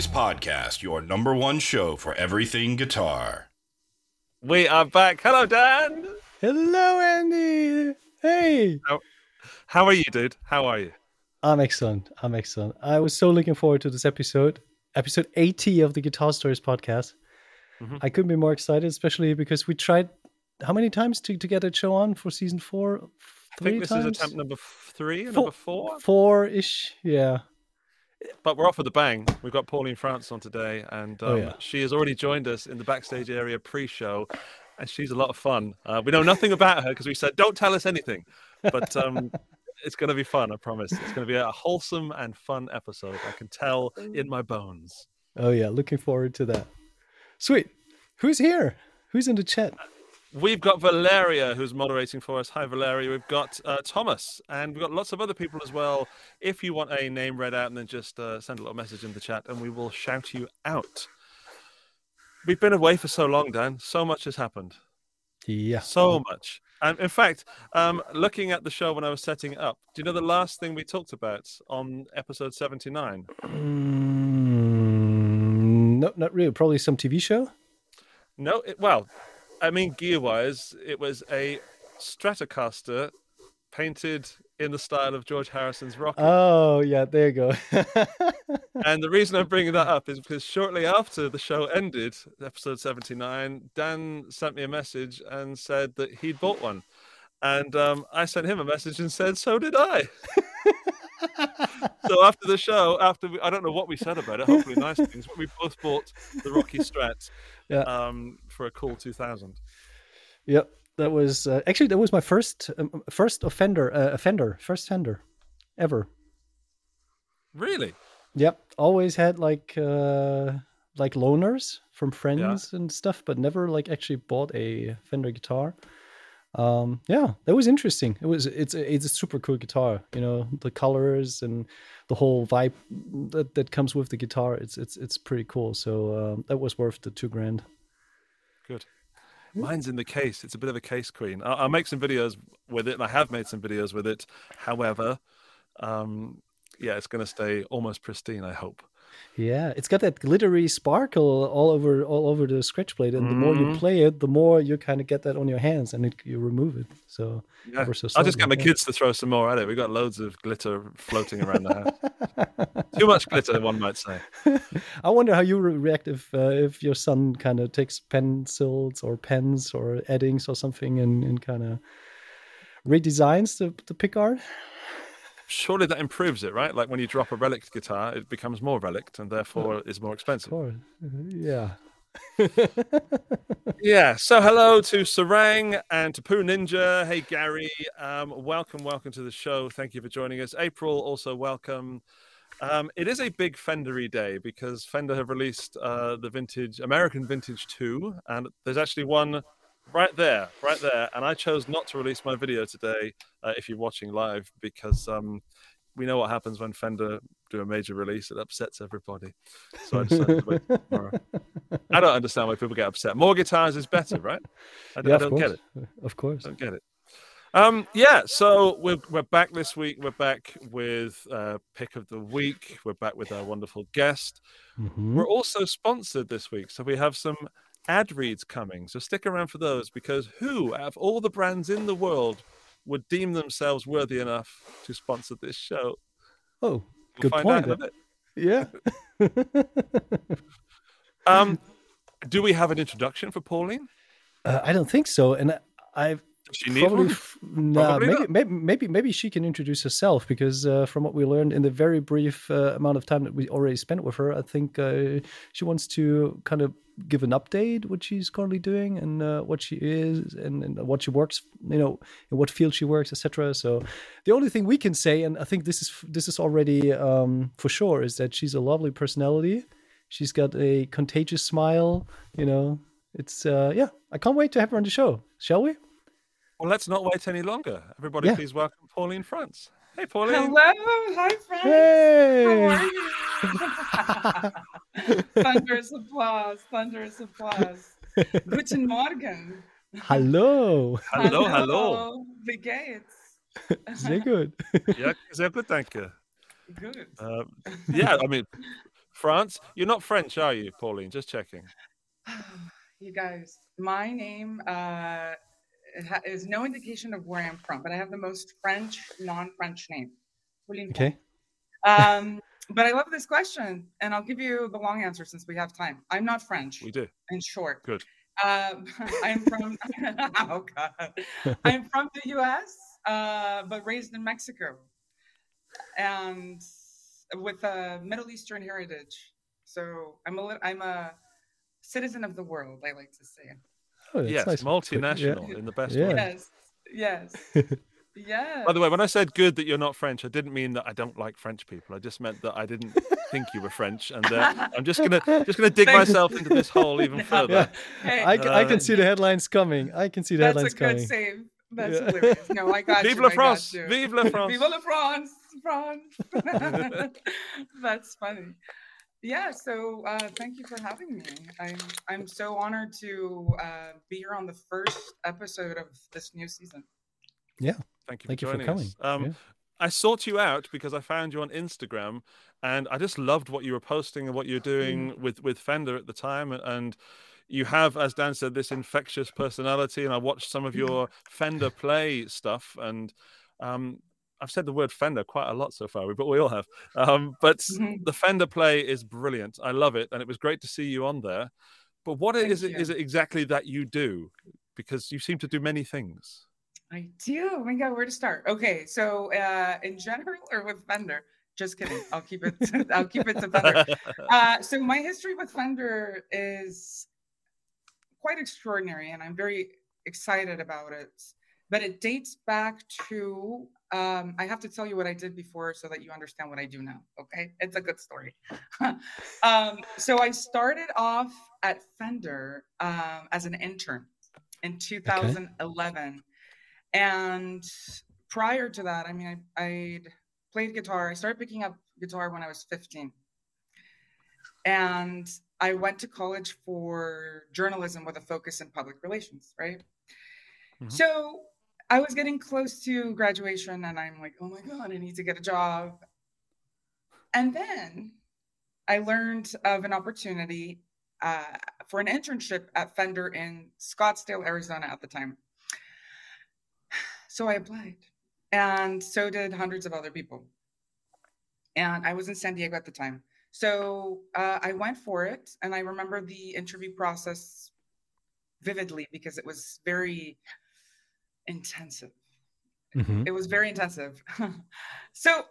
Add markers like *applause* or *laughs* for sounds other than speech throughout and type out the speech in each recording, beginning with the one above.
Guitar Stories Podcast, your number one show for everything guitar. We are back. Hello, Dan. Hello, Andy. Hey. How, how are you, dude? How are you? I'm excellent. I'm excellent. I was so looking forward to this episode, episode 80 of the Guitar Stories podcast. Mm-hmm. I couldn't be more excited, especially because we tried how many times to, to get a show on for season four? Three I think this times? is attempt number three, four, number four? Four ish, yeah. But we're off with a bang. We've got Pauline France on today, and oh, um, oh, yeah. she has already joined us in the backstage area pre show, and she's a lot of fun. Uh, we know nothing about her because we said, don't tell us anything. But um, *laughs* it's going to be fun, I promise. It's going to be a wholesome and fun episode. I can tell in my bones. Oh, yeah. Looking forward to that. Sweet. Who's here? Who's in the chat? We've got Valeria who's moderating for us. Hi, Valeria. We've got uh, Thomas, and we've got lots of other people as well. If you want a name read out, and then just uh, send a little message in the chat, and we will shout you out. We've been away for so long, Dan. So much has happened. Yeah. So much. And in fact, um, looking at the show when I was setting it up, do you know the last thing we talked about on episode 79? Mm, no, not really. Probably some TV show. No, it, well, I mean, gear wise, it was a Stratocaster painted in the style of George Harrison's Rocky. Oh, yeah, there you go. *laughs* and the reason I'm bringing that up is because shortly after the show ended, episode 79, Dan sent me a message and said that he'd bought one. And um, I sent him a message and said, so did I. *laughs* so after the show, after we, I don't know what we said about it, hopefully nice *laughs* things, but we both bought the Rocky Strat yeah. um, for a cool 2000. Yep, that was uh, actually that was my first um, first offender uh, offender first fender ever. Really? Yep, always had like uh, like loaners from friends yeah. and stuff, but never like actually bought a Fender guitar um yeah that was interesting. It was it's it's a super cool guitar you know the colors and the whole vibe that that comes with the guitar. It's it's it's pretty cool. So um, that was worth the two grand. Good. Mine's in the case. It's a bit of a case queen. I'll, I'll, make some videos with it and i have made some videos with it. However um yeah it's going to stay almost pristine i hope yeah, it's got that glittery sparkle all over all over the scratch plate, and mm-hmm. the more you mm-hmm. play it, the more you kind of get that on your hands, and it, you remove it. So, yeah. so I'll just get my kids to throw some more at it. We've got loads of glitter floating around the house. *laughs* Too much glitter, one might say. *laughs* I wonder how you react if uh, if your son kind of takes pencils or pens or eddings or something and, and kind of redesigns the the pickguard surely that improves it, right? Like when you drop a relic guitar, it becomes more relic and therefore is more expensive. Yeah. *laughs* yeah. So hello to Sarang and to Poo Ninja. Hey Gary, um, welcome, welcome to the show. Thank you for joining us. April, also welcome. Um, it is a big Fendery day because Fender have released uh, the vintage American Vintage 2, and there's actually one right there, right there. And I chose not to release my video today uh, if you're watching live because um, we know what happens when Fender do a major release. It upsets everybody. So I decided to wait tomorrow. I don't understand why people get upset. More guitars is better, right? I, yeah, I don't get it. Of course. I don't get it. Um, yeah, so we're, we're back this week. We're back with uh, pick of the week. We're back with our wonderful guest. Mm-hmm. We're also sponsored this week, so we have some ad reads coming. So stick around for those because who, out of all the brands in the world, would deem themselves worthy enough to sponsor this show? Oh, we'll good point. Yeah. um, *laughs* do we have an introduction for Pauline? Uh, I don't think so, and I've she need probably, nah, maybe, maybe, maybe, maybe she can introduce herself because uh, from what we learned in the very brief uh, amount of time that we already spent with her, I think uh, she wants to kind of give an update what she's currently doing and uh, what she is and, and, what she works, you know, in what field she works, etc. So the only thing we can say, and I think this is this is already um, for sure, is that she's a lovely personality. She's got a contagious smile. You know, it's uh, yeah. I can't wait to have her on the show. Shall we? Well, let's not wait any longer. Everybody, yeah. please welcome Pauline France. Hey, Pauline. Hello. Hi, friends. Hey. How are you? *laughs* thunderous applause. Thunderous applause. Guten Morgen. Hallo. Hallo, hallo. Wie geht's? *laughs* Sehr gut. Ja, sehr gut, danke. Good. Uh, yeah, I mean, France. You're not French, are you, Pauline? Just checking. *sighs* you guys, my name uh, ha- is no indication of where I'm from, but I have the most French, non-French name. Okay. Um, but I love this question, and I'll give you the long answer since we have time. I'm not French. We do. In short, Good. Um, *laughs* I'm from. *laughs* oh God, I'm from the U.S., uh, but raised in Mexico, and with a Middle Eastern heritage. So I'm a lit- I'm a citizen of the world. I like to say. Oh, yes, nice. multinational in the best Yeah. way. Yes, yes, *laughs* yes. By the way, when I said good that you're not French, I didn't mean that I don't like French people. I just meant that I didn't think you were French, and uh, I'm just gonna just gonna dig *laughs* myself into this hole even *laughs* further. Yeah, Hey, I, c- I Uh, can see the headlines coming. I can see the headlines coming. that's a good coming. save. That's Yeah. hilarious. No, I got Vive you. la I got France! you. Vive la France! Vive la France! France! That's funny. Yeah, so uh, thank you for having me. I'm I'm so honored to uh, be here on the first episode of this new season. Yeah. Thank you. Thank for you for joining coming. us. Um, Yeah. I sought you out because I found you on Instagram, and I just loved what you were posting and what you're doing with with Fender at the time. And you have, as Dan said, this infectious personality. And I watched some of your Fender play stuff, and um, I've said the word Fender quite a lot so far, but we all have. Um, but Mhm. the Fender play is brilliant. I love it, and it was great to see you on there. But what Thank is it? you. Is it exactly that you do? Because you seem to do many things. I do. Oh my God, where to start? Okay, so uh, in general or with Fender? Just kidding. I'll keep it. *laughs* I'll keep it to Fender. *laughs* Uh, so my history with Fender is quite extraordinary, and I'm very excited about it. But it dates back to um, I have to tell you what I did before so that you understand what I do now. Okay, it's a good story. *laughs* um, so I started off at Fender um, as an intern in 2011, and prior to that, I mean, I I'd played guitar. I started picking up guitar when I was 15 and I went to college for journalism with a focus in public relations, right? Mhm. So I was getting close to graduation and I'm like, oh my God, I need to get a job. And then I learned of an opportunity uh, for an internship at Fender in Scottsdale, Arizona at the time. So I applied, and so did hundreds of other people. And I was in San Diego at the time. So uh, I went for it, and I remember the interview process vividly because it was very intensive. Mhm. It was very intensive. *laughs* so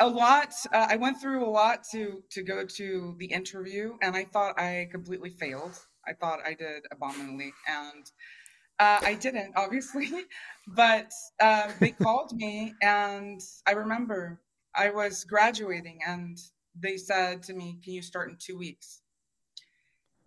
a lot. Uh, I went through a lot to to go to the interview, and I thought I completely failed. I thought I did abominably, and uh, I didn't, obviously. *laughs* But uh, they called me, and I remember I was graduating, and they said to me, "Can you start in two weeks?"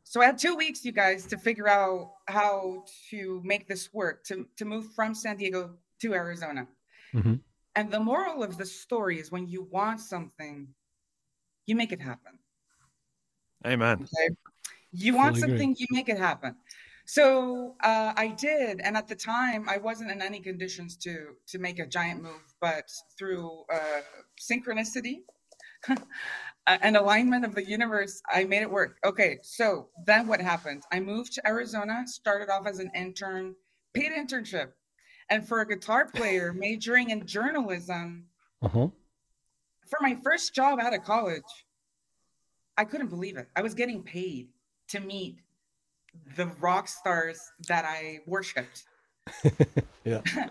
So I had two weeks, you guys, to figure out how to make this work, to to move from San Diego to Arizona. Mhm. And the moral of the story is when you want something, you make it happen. Amen. Okay. You want Fully agree. something, you make it happen. So uh, I did, and at the time, I wasn't in any conditions to to make a giant move, but through uh, synchronicity *laughs* and alignment of the universe, I made it work. Okay, so then what happened? I moved to Arizona, started off as an intern, paid internship, and for a guitar player *laughs* majoring in journalism, Uh-huh. for my first job out of college, I couldn't believe it. I was getting paid to meet the rock stars that I worshipped. *laughs* Yeah. *laughs*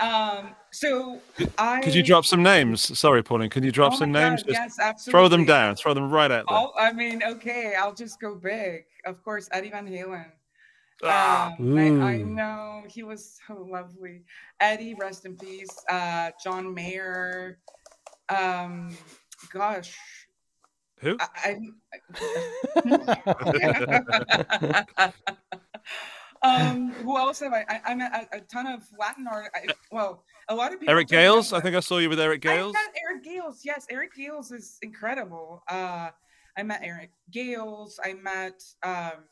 Um, so I Could you drop some names? Sorry, Pauline. Can you drop Oh some my names? Just yes, absolutely. throw them down. Throw them right out there. I'll- I mean, okay, I'll just go big. Of course, Eddie Van Halen. Ah, Um, I, I know he was so lovely. Eddie, rest in peace. Uh, John Mayer. Um, gosh, who? I, I *laughs* *laughs* *laughs* um, who else have I? I, I met a, a ton of Latin art. I, well, a lot of people. Eric Gales. I think I saw you with Eric Gales. I Gales. met Eric Gales. Yes, Eric Gales is incredible. Uh, I met Eric Gales. I met. Um,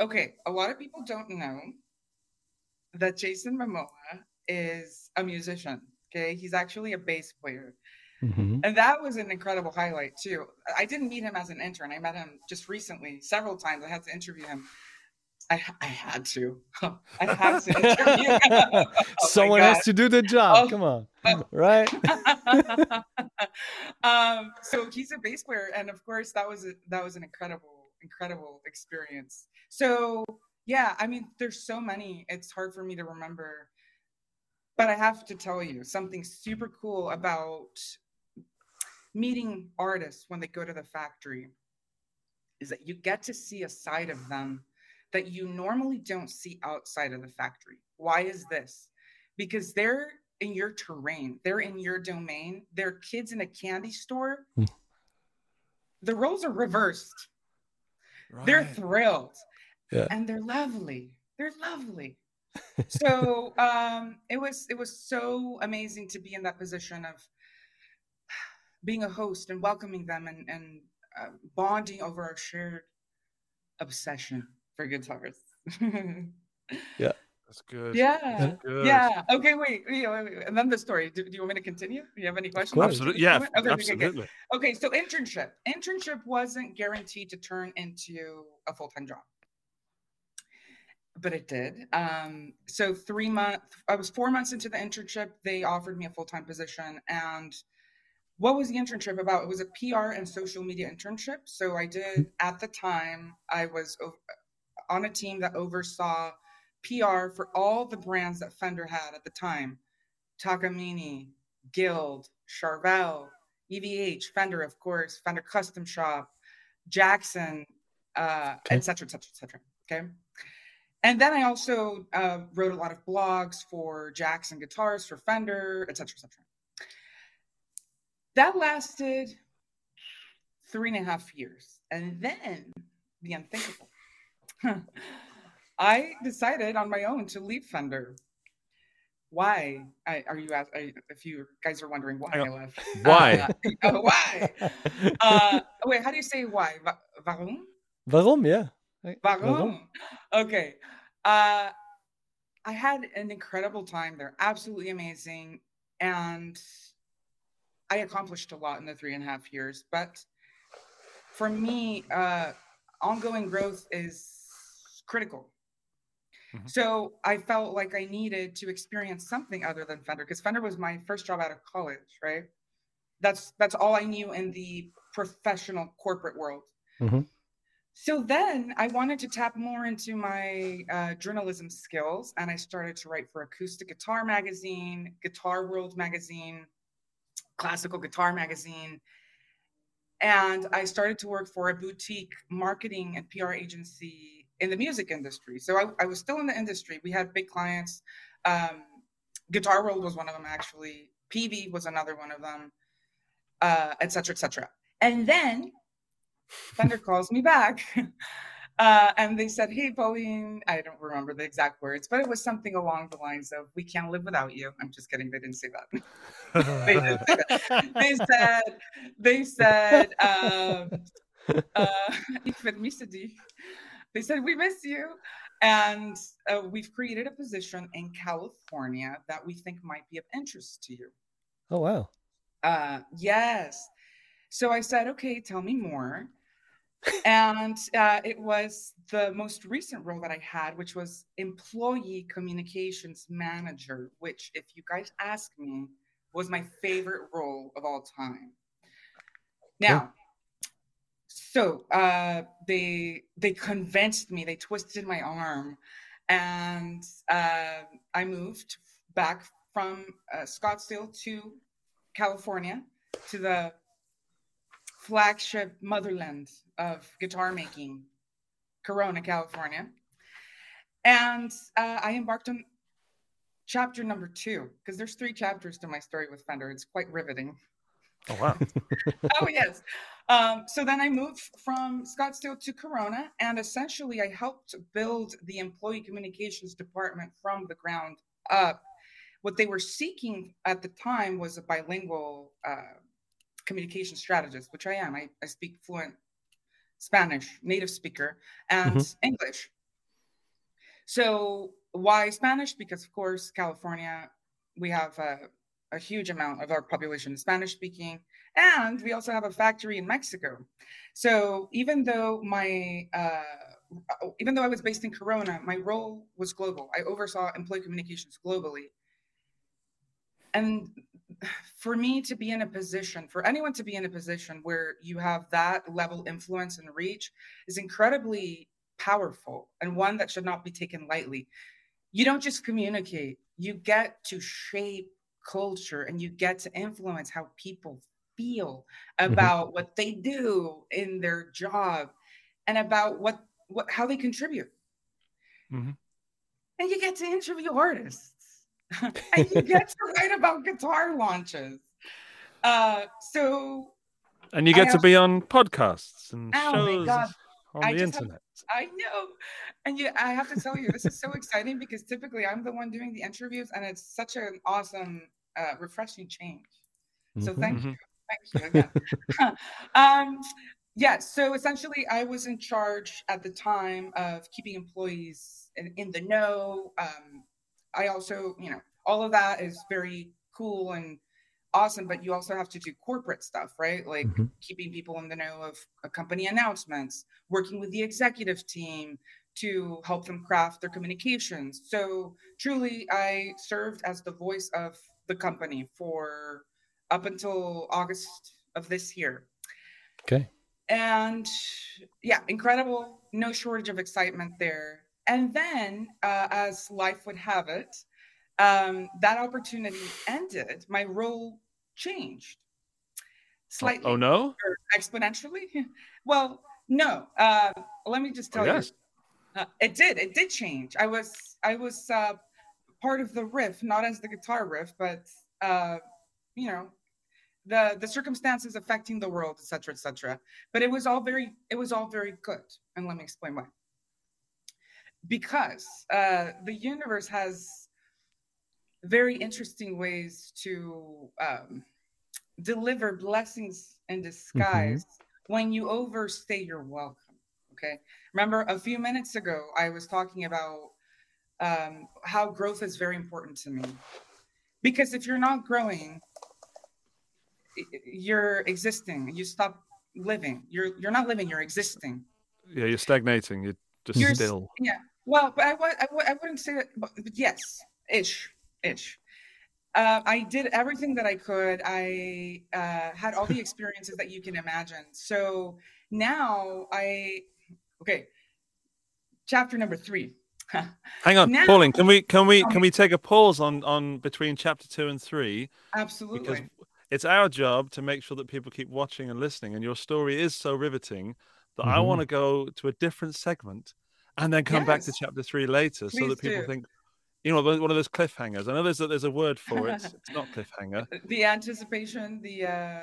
okay, a lot of people don't know that Jason Momoa is a musician. Okay, he's actually a bass player. Mhm. And that was an incredible highlight too. I didn't meet him as an intern. I met him just recently, several times. I had to interview him. I, I had to. *laughs* I had to interview. *laughs* *laughs* Oh Someone has to do the job. Oh. Come on, Oh. right? um, so he's a bass player, and of course that was a, that was an incredible, incredible experience. So yeah, I mean, there's so many. It's hard for me to remember, but I have to tell you something super cool about meeting artists when they go to the factory is that you get to see a side of them that you normally don't see outside of the factory. Why is this? Because they're in your terrain, they're in your domain, they're kids in a candy store. Hmm. The roles are reversed. They're thrilled. Yeah. And they're lovely. They're lovely. *laughs* so um it was it was so amazing to be in that position of being a host and welcoming them and and uh, bonding over our shared obsession for guitars. *laughs* That's good. yeah. That's good. Yeah. Yeah. Okay. Wait. wait, wait, wait. And then the story. Do, do you want me to continue? Do you have any questions? Absolutely. Yeah. Okay, okay, okay, okay. absolutely. Okay, so internship. Internship wasn't guaranteed to turn into a full time job, but it did. Um, so three months. I was four months into the internship. They offered me a full time position, and what was the internship about? It was a PR and social media internship. So I did at the time. I was o- on a team that oversaw PR for all the brands that Fender had at the time: Takamine, Guild, Charvel, EVH, Fender, of course, Fender Custom Shop, Jackson, uh, Okay. et cetera, et cetera, et cetera. Okay. And then I also uh, wrote a lot of blogs for Jackson guitars, for Fender, et cetera, et cetera. That lasted three and a half years. And then the unthinkable. *laughs* I decided on my own to leave Fender. Why? I, are you ask, I, if you guys are wondering why Hang I left? Why? Uh, *laughs* why? *laughs* Uh, wait, how do you say why? Va- Warum? Warum? Yeah. Right. Warum? Okay. Uh, I had an incredible time there, absolutely amazing. And I accomplished a lot in the three and a half years. But for me, uh, ongoing growth is critical. Mhm. So I felt like I needed to experience something other than Fender because Fender was my first job out of college, right? That's that's all I knew in the professional corporate world. Mhm. So then I wanted to tap more into my uh, journalism skills, and I started to write for Acoustic Guitar Magazine, Guitar World Magazine, Classical Guitar Magazine, and I started to work for a boutique marketing and PR agency in the music industry. So I, I was still in the industry. We had big clients. Um, Guitar World was one of them, actually. Peavey was another one of them, uh, et cetera, et cetera. And then Fender calls me back. *laughs* Uh, and they said, Hey, Pauline, I don't remember the exact words, but it was something along the lines of, We can't live without you. I'm just kidding. They didn't say that. *laughs* they, didn't say that. they said, They said, um, uh. *laughs* they said, We miss you. And uh, we've created a position in California that we think might be of interest to you. Oh wow. Uh, yes. So I said, okay, tell me more. and uh, it was the most recent role that I had, which was employee communications manager, which, if you guys ask me, was my favorite role of all time. Now, so uh, they they convinced me, they twisted my arm, and uh, I moved back from uh, Scottsdale to California to the flagship motherland of guitar making, Corona, California. And uh, I embarked on chapter number two because there's three chapters to my story with Fender. It's quite riveting. Oh wow. *laughs* oh yes. Um, so then I moved from Scottsdale to Corona, and essentially I helped build the employee communications department from the ground up. What they were seeking at the time was a bilingual uh, communication strategist, which I am. I, I speak fluent Spanish, native speaker, and English. So why Spanish? Because of course, California, we have a, a huge amount of our population is Spanish speaking, and we also have a factory in Mexico. So even though my uh, even though I was based in Corona, my role was global. I oversaw employee communications globally, and for me to be in a position, for anyone to be in a position where you have that level influence and reach, is incredibly powerful and one that should not be taken lightly. You don't just communicate; you get to shape culture and you get to influence how people feel Mm-hmm. about what they do in their job and about what what how they contribute Mhm. and you get to interview artists *laughs* and you get to write about guitar launches uh so And you get to be on podcasts and Oh shows on I the have- internet. I know. And you, I have to tell you, this is so exciting because typically I'm the one doing the interviews, and it's such an awesome, uh, refreshing change. So Mhm. thank Mhm. you, thank you again. *laughs* um, yeah. So essentially, I was in charge at the time of keeping employees in, in the know. Um, I also, you know, all of that is very cool and awesome, but you also have to do corporate stuff, right? Like Mhm. keeping people in the know of company announcements, working with the executive team to help them craft their communications. So truly, I served as the voice of the company for up until August of this year. Okay. And yeah, incredible. No shortage of excitement there. And then, uh, as life would have it, um, that opportunity ended. My role changed slightly Oh no! exponentially. *laughs* well, no. Uh, let me just Oh, tell yes. you, uh, it did. It did change. I was I was uh, part of the RIF, not as the guitar riff, but uh, you know, the the circumstances affecting the world, etc., etc. But it was all very it was all very good, and let me explain why. Because uh, the universe has very interesting ways to um, deliver blessings in disguise when you overstay your welcome. Okay. Remember a few minutes ago, I was talking about um, how growth is very important to me. Because if you're not growing, you're existing. You stop living. You're you're not living. You're existing. Yeah, you're stagnating. You're just You're s- still. Yeah. Well, but I, wa- I, I wouldn't say that. But but yes, ish, ish. Uh, I did everything that I could. I uh, had all the *laughs* experiences that you can imagine. So now I, okay. Chapter number three. *laughs* Hang on, Now- Pauline. Can we can we can we take a pause on on between chapter two and three Absolutely. because it's our job to make sure that people keep watching and listening. And your story is so riveting that I Mhm. want to go to a different segment and then come back to chapter three later, so that people do. think. You know, one of those cliffhangers. I know there's a, there's a word for it. It's not cliffhanger. *laughs* the anticipation, the uh,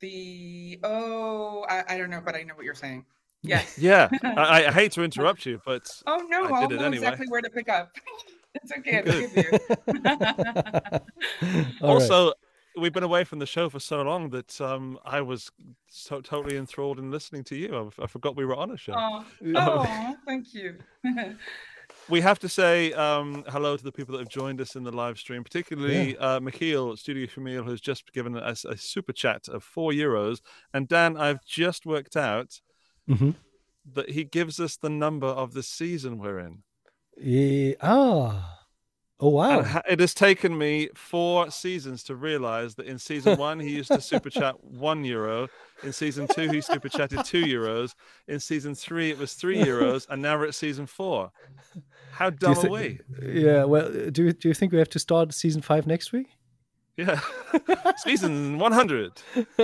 the oh, I, I don't know, but I know what you're saying. Yes. *laughs* Yeah, I, I hate to *laughs* interrupt you, but Oh no, I I'll know anyway. exactly where to pick up. it's okay. I Good. forgive you. All right. also we've been away from the show for so long that um, I was so totally enthralled in listening to you. I, I forgot we were on a show. Oh, oh, thank you. We have to say um, hello to the people that have joined us in the live stream, particularly uh, Michiel, Studio Camille, who's just given us a super chat of four euros. And Dan, I've just worked out Mhm. that he gives us the number of the season we're in. Eh, ah. Oh wow. And it has taken me four seasons to realize that in season *laughs* one he used to super chat one euro. In season two he super chatted two euros. In season three it was three euros, and now we're at season four. How Do you dumb are we? Yeah. Well, do you- do you think we have to start season five next week? Yeah, *laughs* season one hundred. *laughs*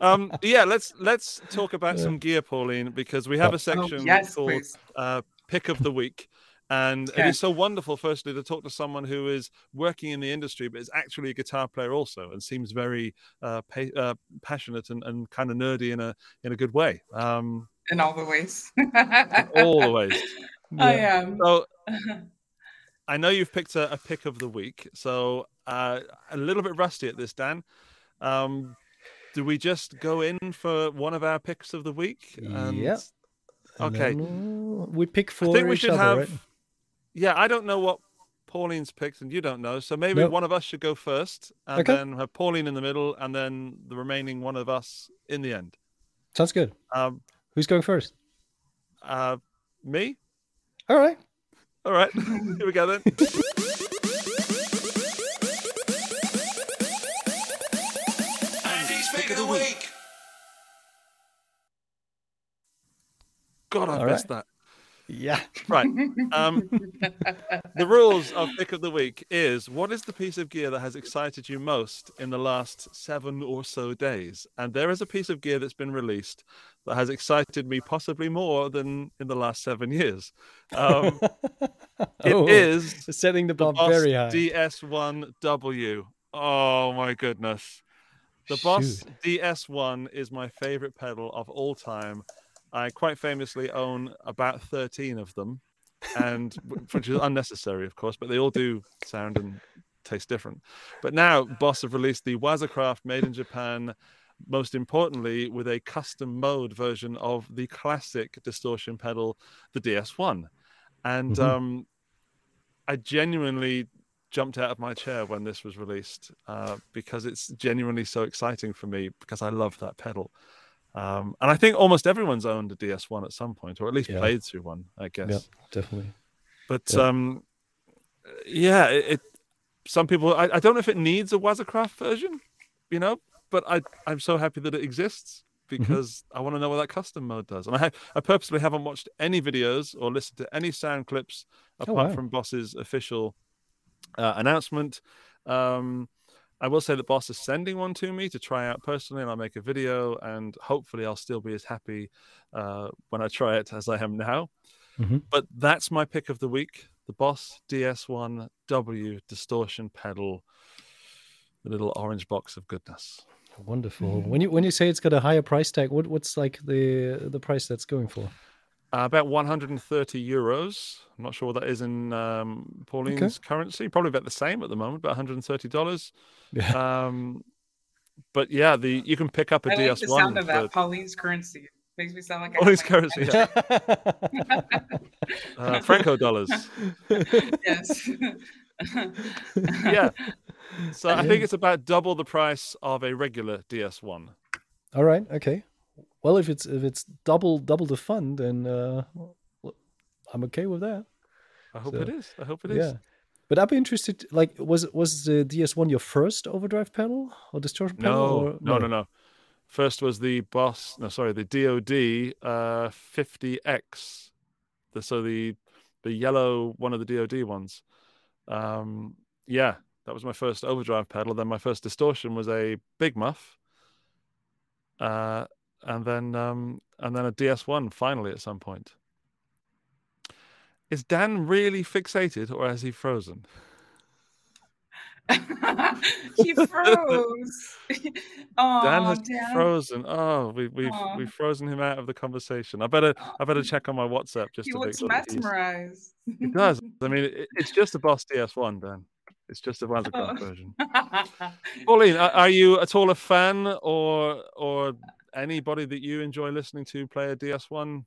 Um, yeah, let's let's talk about some gear, Pauline, because we have a Oh, section yes, called uh, pick of the week. And it Okay. is so wonderful, firstly, to talk to someone who is working in the industry, but is actually a guitar player also, and seems very uh, pa- uh, passionate and, and kind of nerdy in a in a good way, um, In all the ways. all the ways. *laughs* I am. So *laughs* I know you've picked a, a pick of the week, so uh, a little bit rusty at this, Dan. Um, do we just go in for one of our picks of the week? And Yeah. And Okay. then, uh, we pick I think we each should other, have. right? Yeah, I don't know what Pauline's picked, and you don't know. So maybe Nope. one of us should go first, and Okay. then have Pauline in the middle, and then the remaining one of us in the end. Sounds good. Um, Who's going first? uh, me. All right. All right, *laughs* here we go then. Andy's pick of the week. God, I All missed that. Yeah. Right. Um, the *laughs* rules of pick of the week is what is the piece of gear that has excited you most in the last seven or so days? And there is a piece of gear that's been released that has excited me possibly more than in the last seven years. Um, it *laughs* Oh, is setting the bar Boss very high. DS1W. Oh my goodness. The Boss Shoot. DS1 is my favorite pedal of all time. I quite famously own about 13 of them, and which is unnecessary, of course, but they all do sound and taste different. But now Boss have released the Waza Craft made in Japan, most importantly, with a custom mode version of the classic distortion pedal, the DS1. And Mhm. um, I genuinely jumped out of my chair when this was released uh, because it's genuinely so exciting for me because I love that pedal. Um, and I think almost everyone's owned a DS1 at some point, or at least Yeah. played through one, I guess. Yeah, definitely. But Yeah. um, yeah, it, it. Some people, I, I don't know if it needs a Waza Craft version, you know, but I I'm so happy that it exists Mm-hmm. because I want to know what that custom mode does. And I have, I purposely haven't watched any videos or listened to any sound clips Oh, apart wow. from Boss's official uh, announcement. Um, I will say that Boss is sending one to me to try out personally, and I'll make a video, and hopefully I'll still be as happy uh, when I try it as I am now. Mhm. But that's my pick of the week: the Boss DS1W distortion pedal, the little orange box of goodness. Wonderful. When you when you say it's got a higher price tag, what what's like the the price that's going for? Uh, about 130 euros. I'm not sure what that is in um, Pauline's currency. Probably about the same at the moment, about 130 dollars. Yeah. Um, but yeah, the you can pick up a I like DS1. the sound of that. for- Pauline's currency makes me sound like I Pauline's have currency, my- *laughs* uh, Franco dollars. yes. *laughs* Yeah. *laughs* So I think it's about double the price of a regular DS1. All right. Okay. Well, if it's if it's double double the fun, then uh, I'm okay with that. I hope So, it is. I hope it is. Yeah. But I'd be interested. Like, was was the DS1 your first overdrive pedal or distortion pedal? No, no, no, no. First was the Boss. No, sorry, the DoD uh, 50X. The, so the the yellow one of the DoD ones. Um, yeah, that was my first overdrive pedal. Then my first distortion was a Big Muff. Uh, and then um, and then a DS1 finally at some point. Is Dan really fixated or has he frozen? *laughs* he froze. oh, *laughs* Dan has Dan. frozen. Oh, we, we've we've frozen him out of the conversation. I better I better check on my WhatsApp just He to make sure. mesmerized. It does. I mean, it, *laughs* it's just a Boss DS1, Dan. It's just a Waza Craft Oh. version. Pauline, are, are you at all a fan or or anybody that you enjoy listening to play a DS1?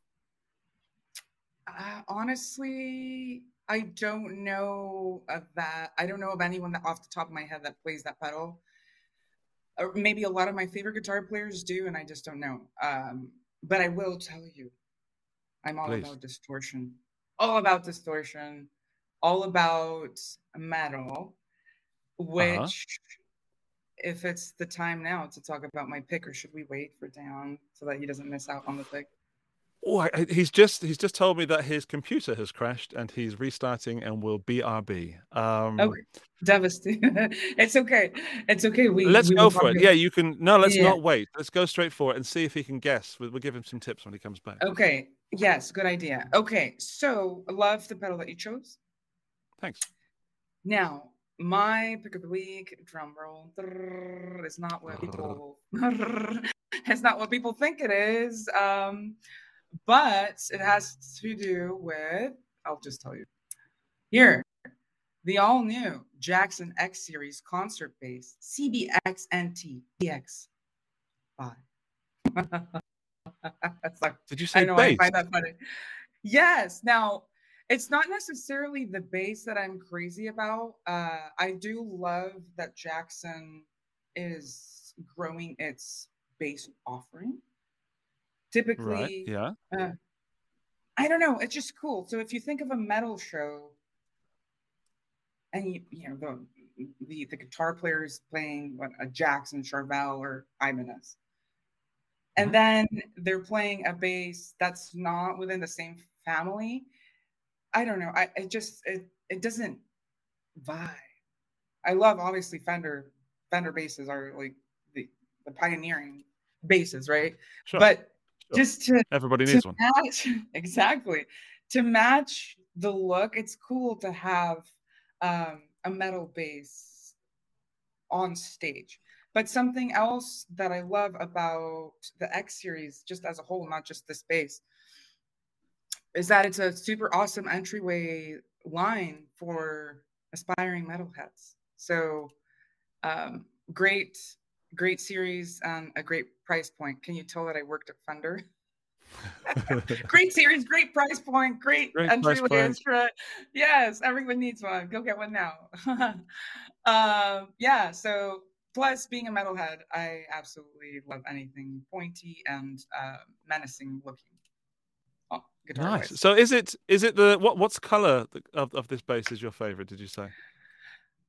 Uh, honestly, I don't know of that. I don't know of anyone that off the top of my head that plays that pedal. Or maybe a lot of my favorite guitar players do, and I just don't know. Um, but I will tell you, I'm all Please. about distortion. All about distortion. All about metal. Which, if it's the time now to talk about my pick, or should we wait for Dan so that he doesn't miss out on the pick? Oh, I, he's just he's just told me that his computer has crashed and he's restarting and will BRB. Um, Okay. Devastated. *laughs* it's okay. It's okay. We let's we go for it. Yeah, you can. No, let's Yeah. not wait. Let's go straight for it and see if he can guess. We'll, we'll give him some tips when he comes back. Okay. Yes. Good idea. Okay. So love the pedal that you chose. Thanks. Now, my pick of the week, drum roll. It's not what *laughs* people. *laughs* it's not what people think it is. Um, but it has to do with. I'll just tell you. Here, the all new Jackson X Series concert bass, CBX NT DX five. *laughs* Like Did you I say know bass? I find that funny. Yes. Now, it's not necessarily the bass that I'm crazy about. Uh, I do love that Jackson is growing its bass offering. Typically, Right. Yeah. uh, I don't know. It's just cool. So if you think of a metal show, and you you know the the, the guitar player is playing what a Jackson, Charvel, or Ibanez, and Mhm. then they're playing a bass that's not within the same family. I don't know. I it just it it doesn't vibe. I love obviously Fender Fender basses are like the the pioneering basses, right? Sure. But Sure. just to Everybody to needs one. match *laughs* exactly to match the look it's cool to have um, a metal bass on stage but something else that i love about the x series just as a whole not just this bass is that it's a super awesome entryway line for aspiring metalheads so um, great great series and a great price point can you tell that i worked at fender *laughs* great series, great price point, great, Great entryway extra. Yes, everyone needs one. Go get one now. *laughs* um, yeah. So plus being a metalhead, I absolutely love anything pointy and uh, menacing looking. Guitar Nice. So is it is it the what what's color of, of this bass is your favorite? Did you say,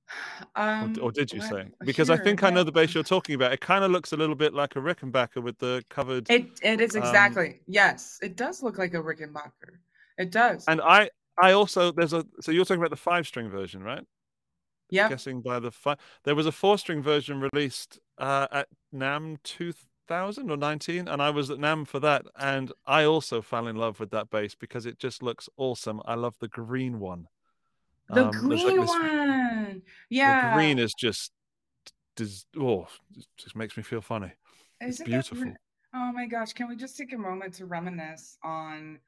*sighs* or, Um, or did you say? Because I here, think I know the bass you're talking about. It kind of looks a little bit like a Rickenbacker with the covered. It it is Um, exactly yes. It does look like a Rickenbacker. It does. And I I also there's a so you're talking about the five string version, right? yeah. Guessing by the five. There was a four string version released uh, at NAMM 2000 or 19, and I was at NAMM for that, and I also fell in love with that bass because it just looks awesome. I love the green one. The Um, green like this- one. Yeah. The green is just, just oh, it just makes me feel funny. It's Isn't that beautiful. re- Oh my gosh, can we just take a moment to reminisce on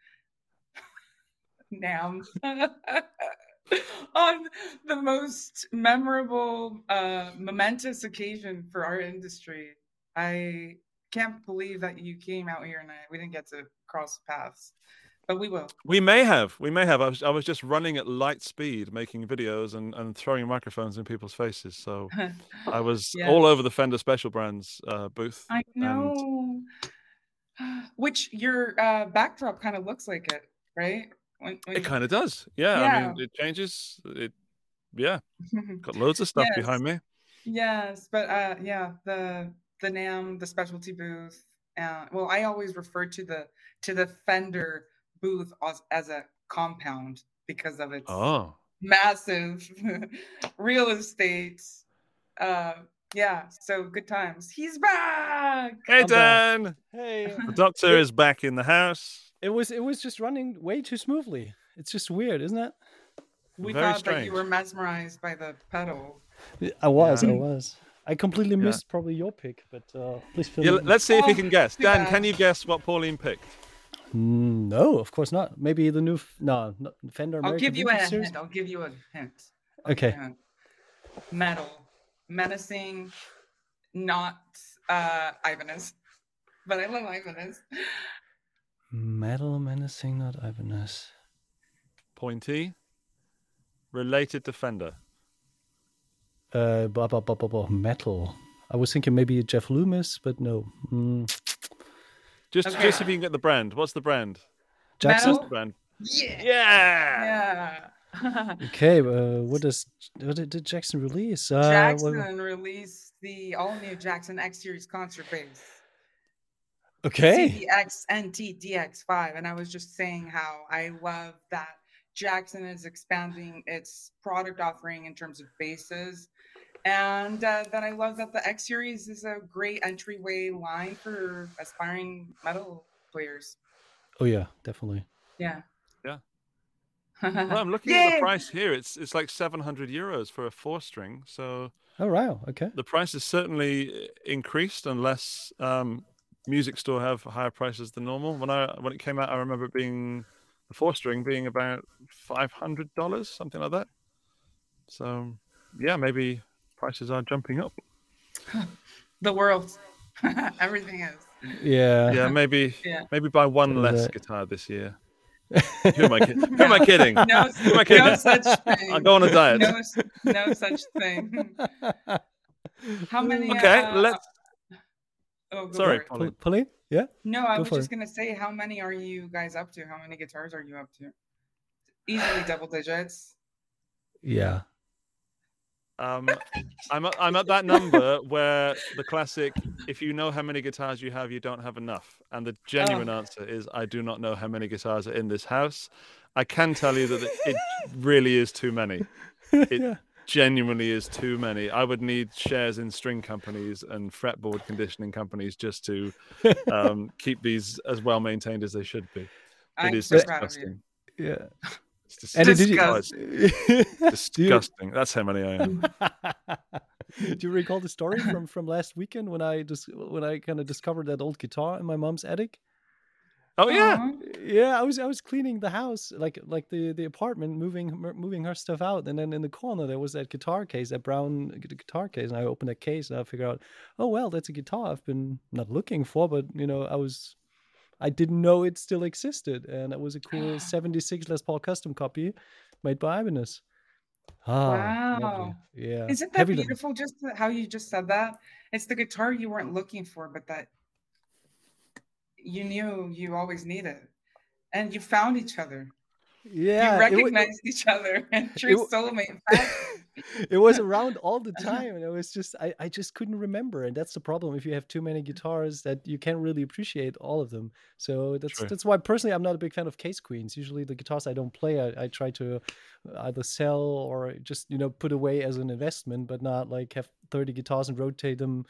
NAMM? *laughs* on the most memorable, uh, momentous occasion for our industry. I can't believe that you came out here and I, we didn't get to cross paths, but we will. We may have, we may have. I was, I was just running at light speed, making videos and, and throwing microphones in people's faces. So *laughs* I was Yeah. all over the Fender Special Brands uh, booth. I know. *sighs* Which your uh, backdrop kind of looks like it, right? When, when It kind of does. Yeah, I mean, it changes. It, yeah, *laughs* got loads of stuff Yes. behind me. Yes, but uh yeah, the the NAMM, the specialty booth. Uh, well, I always refer to the to the Fender booth as, as a compound because of its Oh, massive *laughs* real estate. Uh yeah, so good times. He's back. hey I'm back. Dan, Hey, *laughs* the doctor is back in the house. it was it was just running way too smoothly. It's just weird, isn't it? We Very thought that you were mesmerized by the pedal. I was, Yeah. I was. I completely Yeah. missed probably your pick, but uh, please fill Yeah, me in. let's see if you Oh, can guess. Dan, yeah. can you guess what Pauline picked? Mm, No, of course not. Maybe the new f- no, not Fender. I'll American give you a Series? hint. I'll give you a hint. I'll Okay. a hint. Metal, menacing, not uh Ibanez, but I love Ibanez. Metal menacing, not Ibanez. Pointy, related to Fender. Uh, blah, blah, blah, blah, blah, metal. I was thinking maybe Jeff Loomis, but no. Mm, Just, Okay. just if you can get the brand. What's the brand? Jackson. Metal? The brand. Yeah. Yeah. Yeah. Okay, uh, what does what did, did Jackson release? Uh, what- Jackson released the all new Jackson X Series concert bass. okay. CBX NT DX5. And I was just saying how I love that Jackson is expanding its product offering in terms of basses. And uh, that I love that the X Series is a great entryway line for aspiring metal players. Oh yeah, definitely. Yeah. Yeah. *laughs* Well, I'm looking at the price here. It's it's like 700 euros for a four string. So Oh wow. Okay. the price has certainly increased unless um, music store have higher prices than normal. When I when it came out, I remember it being the four string being about five hundred dollars, something like that. So yeah, maybe prices are jumping up. *laughs* the world. *laughs* Everything is. Yeah. Yeah, maybe Yeah. maybe buy one less guitar this year. *laughs* Who am I kidding? Who am I kidding? No, am I no kidding? such thing. I'll go on a diet. No, no such thing. How many? Okay, uh, let's. Oh, Sorry, for it. Pauline. Pauline? Yeah. No, I Go was just it. gonna say, how many are you guys up to? How many guitars are you up to? Easily double digits. Yeah. Um, I'm at, I'm at that number where the classic, if you know how many guitars you have, you don't have enough. And the genuine Oh. answer is, I do not know how many guitars are in this house. I can tell you that it it really is too many. *laughs* It yeah. genuinely is too many. I would need shares in string companies and fretboard conditioning companies just to *laughs* um, keep these as well maintained as they should be. It I'm is so proud of you. disgusting. *laughs* Yeah. It's And did you- disgusting. *laughs* Disgusting. That's how many I am. *laughs* Do you recall the story from from last weekend when I just when I kind of discovered that old guitar in my mom's attic? Oh yeah. Aw. Yeah, I was I was cleaning the house, like like the the apartment, moving moving her stuff out, and then in the corner there was that guitar case, that brown guitar case, and I opened that case and I figured out, oh well, that's a guitar I've been not looking for, but you know I was, I didn't know it still existed, and it was a cool *gasps* '76 Les Paul custom copy made by Ibanez. Ah, lovely. Wow. yeah. Isn't that Heavy beautiful? Just how you just said that. It's the guitar you weren't looking for, but that you knew you always needed, and you found each other. Yeah, you it it- recognized each other, *laughs* and true wa- soulmate. *laughs* it was around all the *laughs* time and it was just I, I just couldn't remember and that's the problem if you have too many mm. guitars that you can't really appreciate all of them so that's True. that's why personally i'm not a big fan of case queens usually the guitars i don't play I, I try to uh, either sell or just you know put away as an investment but not like have 30 guitars and rotate them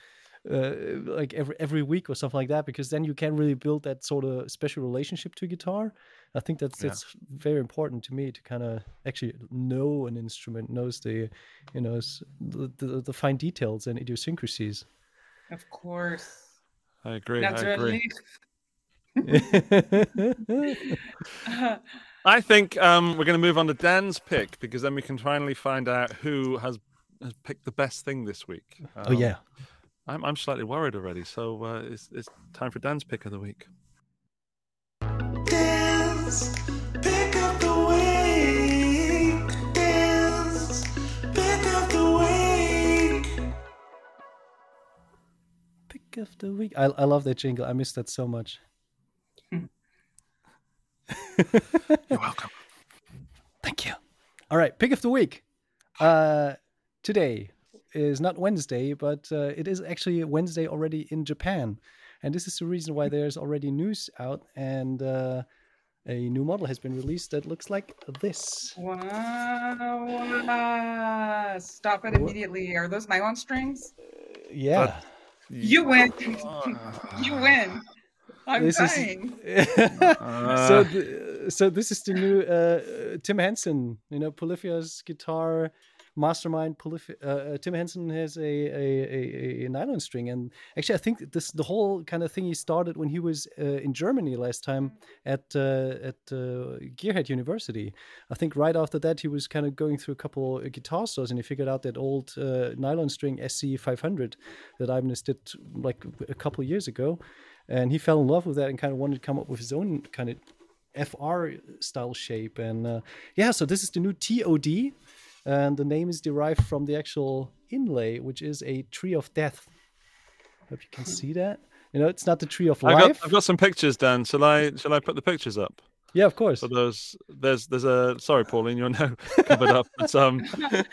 uh, like every every week or something like that because then you can really build that sort of special relationship to guitar i think that's Yeah. that's very important to me to kind of actually know an instrument knows the you know the, the, the fine details and idiosyncrasies of course. I agree. I agree. Naturally. *laughs* I think um, we're going to move on to Dan's pick because then we can finally find out who has, has picked the best thing this week. oh Um, yeah I'm, I'm slightly worried already. So uh, it's, it's time for Dan's pick of the week. Dance, pick up the week. Dance, pick up the week. pick of the week I, I love that jingle i miss that so much *laughs* You're welcome. Thank you. All right, pick of the week. Uh, today is not Wednesday, but uh, it is actually Wednesday already in Japan, and this is the reason why there's already news out and uh, a new model has been released that looks like this. wow, wow. Stop it immediately. Are those nylon strings? Yeah, You win. *laughs* you win. I'm this dying. is. *laughs* Uh, so, th- so this is the new uh, Tim Henson, you know, Polyphia's guitar mastermind. Polyph- uh, uh, Tim Henson has a, a, a, a nylon string, and actually, I think this the whole kind of thing he started when he was uh, in Germany last time at uh, at uh, Gearhead University. I think right after that he was kind of going through a couple guitar stores, and he figured out that old uh, nylon string SC 500 that Ibanez did like a couple of years ago and he fell in love with that and kind of wanted to come up with his own kind of FR style shape. And uh, yeah, so this is the new TOD, and the name is derived from the actual inlay, which is a tree of death. Hope you can see that. You know, it's not the tree of I've life. got, I've got some pictures, Dan. Shall I shall I put the pictures up? Yeah, of course. For those, there's there's a sorry, Pauline, you're now *laughs* covered up. But um,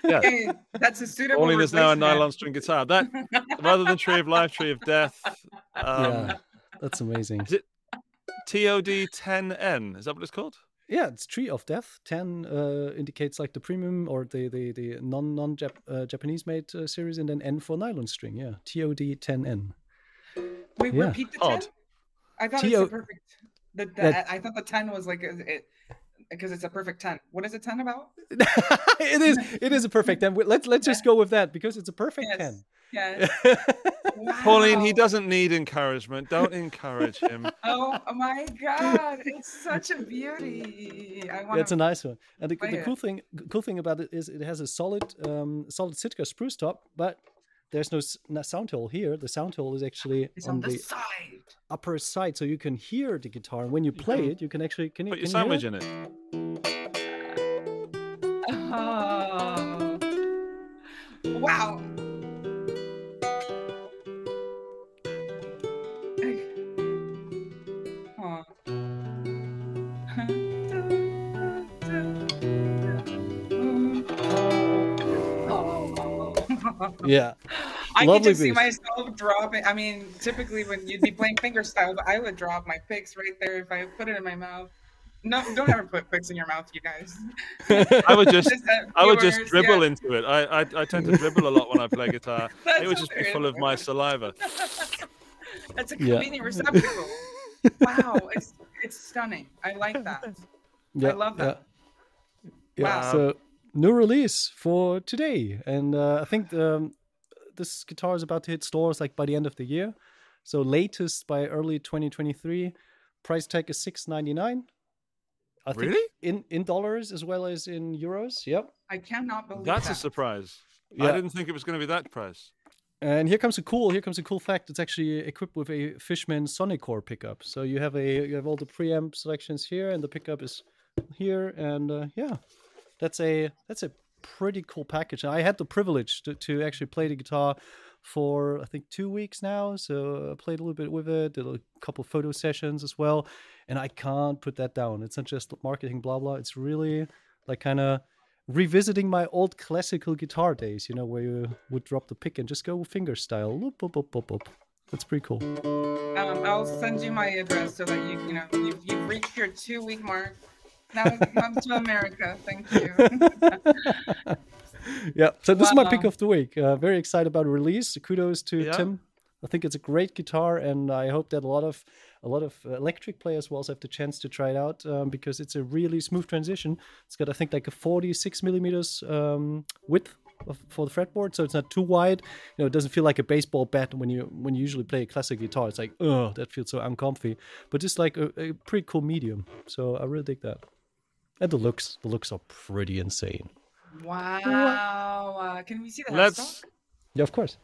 yeah, *laughs* that's a suitable. Pauline is now a nylon string guitar. That rather than tree of life, tree of death. *laughs* Um, yeah, that's amazing. TOD 10N. Is that what it's called? Yeah, it's tree of death. Ten uh, indicates like the premium or the the, the non non Jap- uh, Japanese made uh, series, and then N for nylon string. Yeah, TOD 10N. Wait, Yeah. repeat the Odd. ten. I thought T.O. it's perfect. The, the, That- I thought the ten was like it because it's a perfect ten. What is a ten about? *laughs* it is it is a perfect ten. Let's let's just go with that because it's a perfect Yes. ten. Yeah. *laughs* Pauline, he doesn't need encouragement. Don't encourage him. *laughs* Oh my god, it's such a beauty. I want It's a nice one. And the, play the it. cool thing cool thing about it is it has a solid um, solid Sitka spruce top, but there's no, s- no sound hole here. The sound hole is actually It's on the the side. upper side, so you can hear the guitar. And when you play it, you can actually can you Put your can you hear sandwich in it. Oh. Wow. Aw. Yeah. *laughs* I Lovely could just see myself dropping. I mean, typically when you'd be playing fingerstyle, I would drop my picks right there if I put it in my mouth. No, don't ever put picks in your mouth, you guys. *laughs* I would just Just, uh, I would just viewers, dribble yeah. into it. I, I I tend to dribble a lot when I play *laughs* guitar. That's it would just be full of my saliva. *laughs* That's a Yeah. convenient receptacle. wow, it's it's stunning. I like that. Yeah, love that. Yeah, yeah. Wow. so new release for today, and uh, I think um, this guitar is about to hit stores like by the end of the year. So latest by early 2023. Price tag is 6.99. I think Really? in in dollars as well as in euros. Yep. I cannot believe That's a that. surprise. I didn't think it was going to be that price. And here comes a cool here comes a cool fact. It's actually equipped with a Fishman Sonicore pickup. So you have a you have all the preamp selections here, and the pickup is here. And uh, yeah, that's a that's a pretty cool package. I had the privilege to, to actually play the guitar for I think two weeks now. So I played a little bit with it, did a couple photo sessions as well, and I can't put that down. It's not just marketing blah blah. It's really like kind of revisiting my old classical guitar days, you know, where you would drop the pick and just go finger style. Loop, boop, boop, boop, boop. That's pretty cool. Um, I'll send you my address so that you you know you've, you've reached your two week mark. Now come to America. Thank you. *laughs* Yeah, so this is my pick of the week. Uh, very excited about the release. Kudos to Yeah. Tim. I think it's a great guitar, and I hope that a lot of a lot of uh, electric players will also have the chance to try it out um, because it's a really smooth transition. It's got I think like a 46 millimeters um, width of, for the fretboard, so it's not too wide. You know, it doesn't feel like a baseball bat when you when you usually play a classic guitar. It's like, oh, that feels so uncomfy. But it's like a, a pretty cool medium. So I really dig that. And the looks, the looks are pretty insane. wow. Uh, can we see the headstock? Let's Yeah, of course.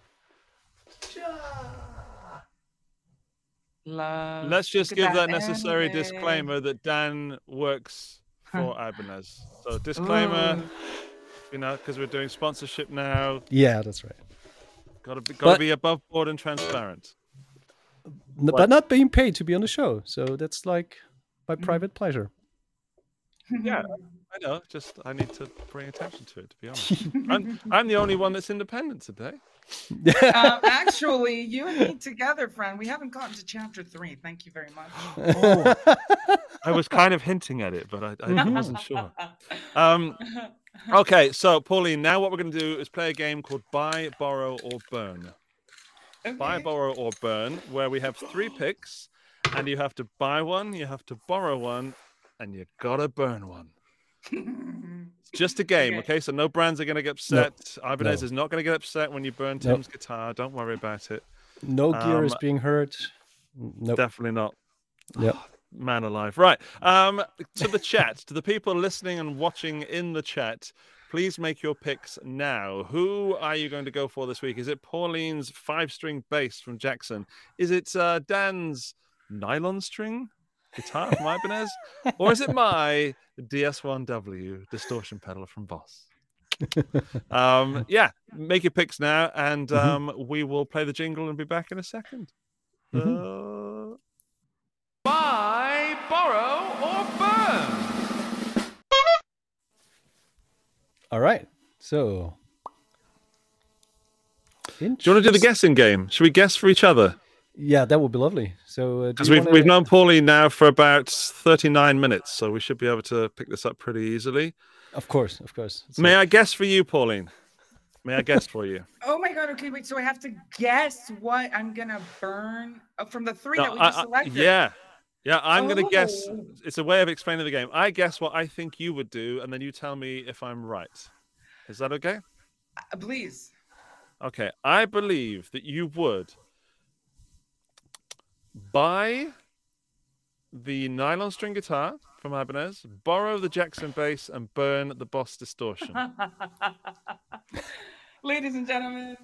Love. let's just give that necessary anime. disclaimer that Dan works for Ibanez. So disclaimer, Ooh. you know, because we're doing sponsorship now. Yeah, that's right. Got to be got to But- be above board and transparent. N- but not being paid to be on the show. So that's like my mm-hmm. private pleasure. Yeah, I know. Just I need to bring attention to it. To be honest, *laughs* I'm, I'm the only one that's independent today. um, *laughs* actually, you and me together, friend. We haven't gotten to chapter three. Thank you very much. I was kind of hinting at it, but I, I wasn't sure. Um, okay, so Pauline, now what we're going to do is play a game called Buy, Borrow, or Burn. Buy, Borrow, or Burn, where we have three picks, and you have to buy one, you have to borrow one, and you gotta burn one. It's just a game, Okay. okay? So no brands are going to get upset. Ibanez No. is not going to get upset when you burn No. Tim's guitar. Don't worry about it. No gear is Um, being hurt. Nope. Definitely not. Yep. *sighs* Man alive. Right. Um, to the chat, to the people listening and watching in the chat, please make your picks now. Who are you going to go for this week? Is it Pauline's five string bass from Jackson? Is it uh, Dan's nylon string guitar from Ibanez? or is it my DS1W distortion pedal from Boss? *laughs* um, yeah, make your picks now, and um, we will play the jingle and be back in a 2nd Uh, buy, borrow, or burn. All right. So. Do you want to do the guessing game? Should we guess for each other? Yeah, that would be lovely. So, uh, Because you we've, wanna- we've known Pauline now for about 39 minutes, so we should be able to pick this up pretty easily. Of course, of course. So- May I guess for you, Pauline? May I guess for you? *laughs* Oh my god. Okay, wait. So I have to guess what I'm gonna burn uh, from the three No, that we I- just I- selected. yeah. Yeah, I'm going to guess. Oh. It's a way of explaining the game. I guess what I think you would do, and then you tell me if I'm right. Is that okay? Uh, Please. Okay. I believe that you would buy the nylon string guitar from Ibanez, borrow the Jackson bass, and burn the Boss distortion. *laughs* Ladies and gentlemen,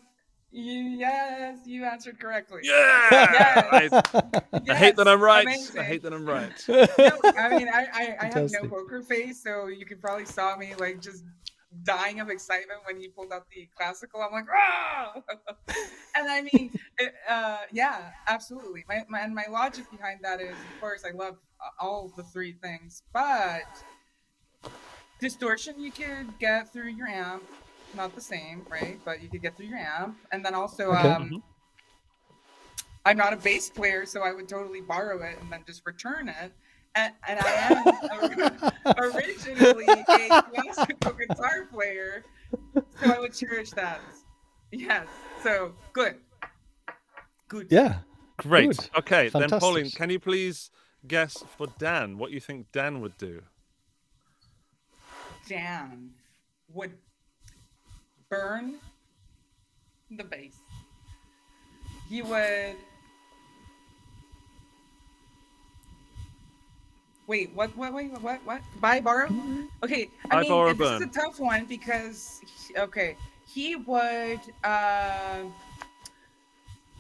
You, yes, you answered correctly. Yeah. I, I hate that I'm right. I hate that I'm right. No, I mean, I, I, I have no poker face, so you could probably saw me like just dying of excitement when he pulled out the classical. I'm like, ah! *laughs* and I mean, it, uh, yeah, absolutely. My, my and my logic behind that is, of course, I love all the three things, but distortion you could get through your amp, not the same, right? But you could get through your amp, and then also, Okay. um, I'm not a bass player, so I would totally borrow it and then just return it. And, and I am *laughs* originally a classical guitar player, so I would cherish that. Yes. So good. Good. Yeah. Great. Good. Okay, then Pauline, can you please guess for Dan what you think Dan would do? Dan would burn the bass. He would. Wait, what? What? Wait, what? What? Buy, borrow? Okay, I Buy, mean, borrow, this burn. is a tough one because, okay, he would uh,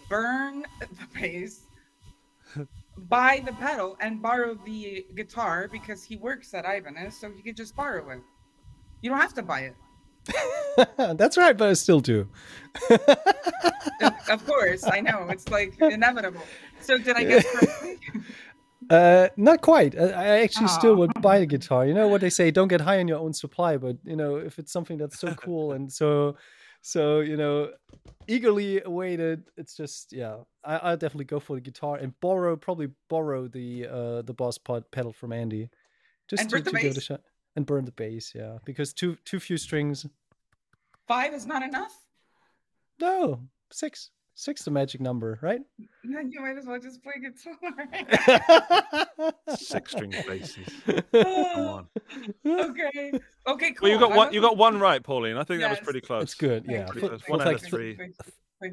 burn the bass, *laughs* buy the pedal, and borrow the guitar because he works at Ibanez, so he could just borrow it. You don't have to buy it. *laughs* That's right, but I still do. Of- of course, I know it's like inevitable. So did I guess *laughs* correctly? Uh, not quite. I, I actually still would buy a guitar. You know what they say: don't get high on your own supply. But you know, if it's something that's so cool and so, so you know, eagerly awaited, it's just yeah. I, I'll definitely go for the guitar and borrow, probably borrow the uh the boss pod pedal from Andy, just And to, to give it a shot and burn the bass. Yeah, because too too few strings. Five is not enough. No, six. Six the magic number, right? *laughs* Then you might as well just play guitar. *laughs* Six string basses. Come on. *laughs* okay. Okay. Cool. Well, you got I one. You got one right, Pauline. I think that was pretty close. It's good, yeah. you, For- thank one you, out of three.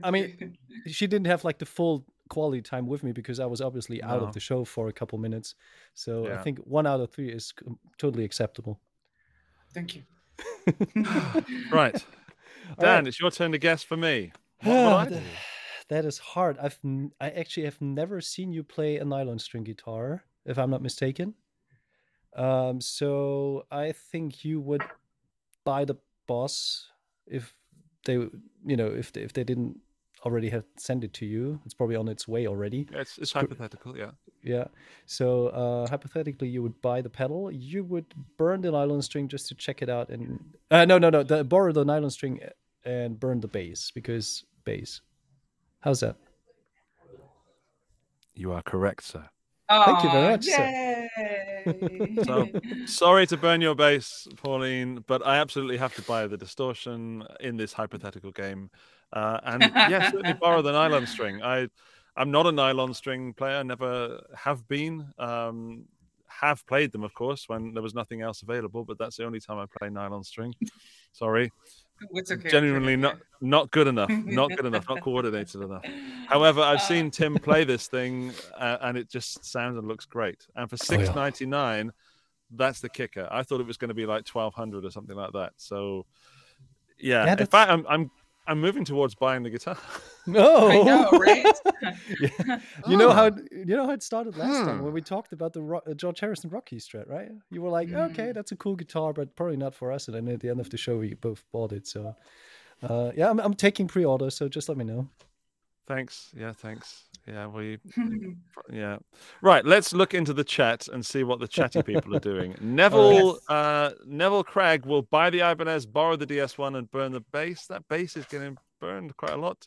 I mean, she didn't have like the full quality time with me because I was obviously out No. of the show for a couple minutes. So I think one out of three is totally acceptable. thank you. Right, Dan, right. it's your turn to guess for me. What *sighs* would I do? That is hard. I've n- I actually have never seen you play a nylon string guitar, if I'm not mistaken. Um, so I think you would buy the boss if they, you know, if they, if they didn't already have sent it to you. It's probably on its way already. Yeah, It's, it's hypothetical, yeah. Yeah. So uh, hypothetically, you would buy the pedal. You would burn the nylon string just to check it out, and uh, no, no, no. The, borrow the nylon string and burn the bass because bass. How's that? You are correct, sir. Thank you very Aw, much, sir. Yay. So, sorry to burn your bass, Pauline, but I absolutely have to buy the distortion in this hypothetical game. Uh, and yes, certainly borrow the nylon string. I, I'm not a nylon string player. Never have been. Um, have played them, of course, when there was nothing else available. But that's the only time I play nylon string. Sorry, it's okay. it's genuinely okay. not not good enough. *laughs* Not good enough. Not coordinated enough. However, I've Uh, seen Tim play this *laughs* thing, uh, and it just sounds and looks great. And for Oh, yeah. six ninety nine, that's the kicker. I thought it was going to be like twelve hundred or something like that. So, yeah. Yeah, in fact, I'm I'm I'm moving towards buying the guitar. *laughs* No. I know, right? *laughs* You know how you know how it started last time Hmm. when we talked about the Ro- uh, George Harrison Rocky strat, right? You were like, Mm. "Okay, that's a cool guitar, but probably not for us." And then at the end of the show, we both bought it. So, uh, yeah, I'm, I'm taking pre-order. So just let me know. Thanks. Yeah, thanks. Yeah, we. *laughs* Yeah. Right. Let's look into the chat and see what the chatty people are doing. *laughs* Neville, Yes. uh, Neville Craig will buy the Ibanez, borrow the DS1, and burn the base. That base is getting burned quite a lot,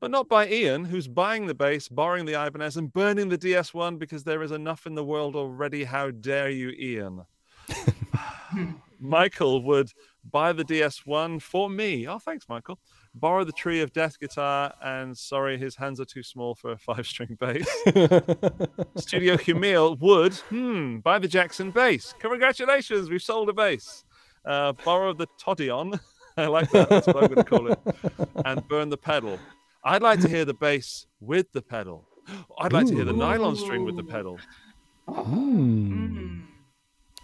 but not by Ian, who's buying the base, borrowing the Ibanez, and burning the DS1 because there is enough in the world already. How dare you, Ian? *laughs* Michael would buy the DS1 for me. Oh, thanks, Michael. Borrow the Tree of Death guitar, and sorry, his hands are too small for a five string bass. *laughs* Studio Humil would hmm, buy the Jackson bass. Congratulations, we've sold a bass. Uh, borrow the Todion. *laughs* I like that. That's what I'm going to call it. And burn the pedal. I'd like to hear the bass with the pedal. *gasps* I'd like to hear the nylon string with the pedal. Mm.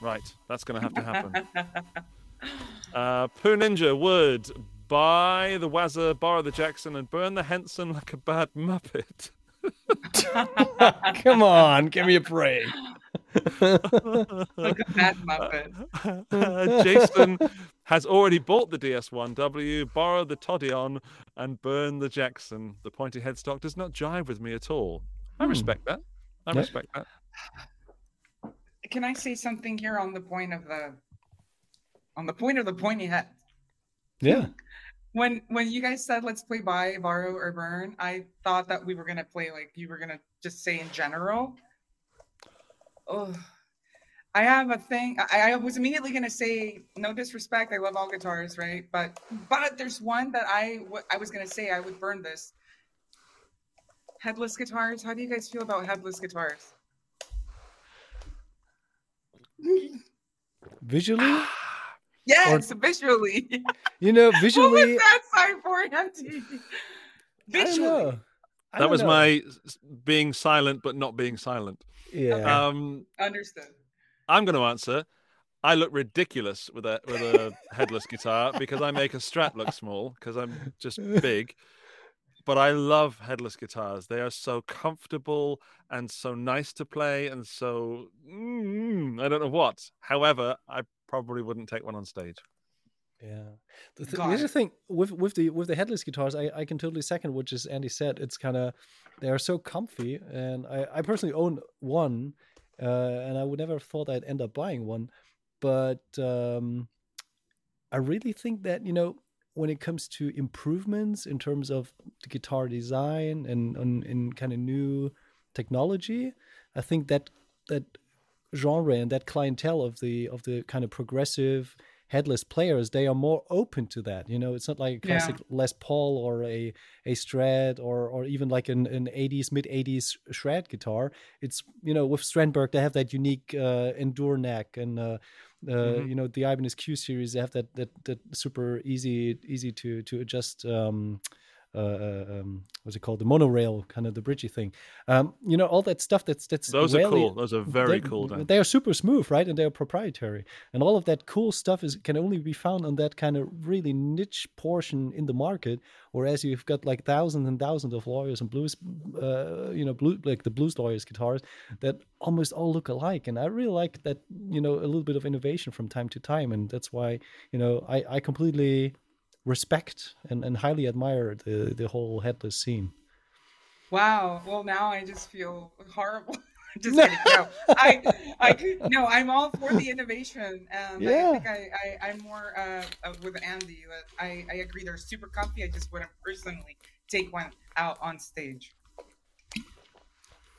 Right, that's going to have to happen. Uh, Pooh Ninja would buy the Waza, borrow the Jackson, and burn the Henson like a bad Muppet. Come on, give me a break. like a bad muppet. *laughs* Jason has already bought the DS1W, borrowed the Toddion, and burned the Jackson. The pointy headstock does not jive with me at all. I Hmm. respect that. I respect that. Can I say something here on the point of the on the point of the pointy head? Yeah. When when you guys said let's play buy, borrow, or burn, I thought that we were gonna play like you were gonna just say in general. Oh, I have a thing. I, I was immediately gonna say no disrespect. I love all guitars, right? But but there's one that I w- I was gonna say I would burn this. Headless guitars. How do you guys feel about headless guitars? Visually, *gasps* *gasps* *gasps* Yes, visually. *laughs* you know, visually. what was that sign for, Auntie? I don't Visually. know. I That was know. my being silent but not being silent. yeah. Um, Understood. I'm going to answer. I look ridiculous with a with a *laughs* headless guitar because I make a Strat look small because I'm just *laughs* big. But I love headless guitars. They are so comfortable and so nice to play and so mm, I don't know what. However, I probably wouldn't take one on stage. Yeah. The, th- the Got other thing with with the with the headless guitars, I, I can totally second what just Andy said. It's kind of they are so comfy, and I, I personally own one, uh, and I would never have thought I'd end up buying one, but um, I really think that you know when it comes to improvements in terms of the guitar design and and in kind of new technology, I think that that genre and that clientele of the of the kind of progressive headless players they are more open to that you know it's not like a Yeah. classic les paul or a a strat or or even like an, an 80s mid 80s shred guitar it's you know with strandberg they have that unique uh EndurNeck and uh uh, Mhm. you know the Ibanez Q series they have that that that super easy easy to to adjust um uh, uh, um, what's it called? The monorail, kind of the bridgey thing. Um, you know, all that stuff. That's that's Those are cool. Those are very they- cool. Dan. They are super smooth, right? And they are proprietary. And all of that cool stuff is can only be found on that kind of really niche portion in the market. Whereas you've got like thousands and thousands of lawyers and blues, uh, you know, blue like the blues lawyers guitars that almost all look alike. And I really like that, you know, a little bit of innovation from time to time. And that's why, you know, I, I completely respect and, and highly admire the the whole headless scene. Wow. Well, now I just feel horrible. *laughs* just *laughs* kidding. No, I, I, could- no, I'm all for the innovation, and Yeah. I think I, I, I'm more uh, uh, with Andy. I, I agree. They're super comfy. I just wouldn't personally take one out on stage.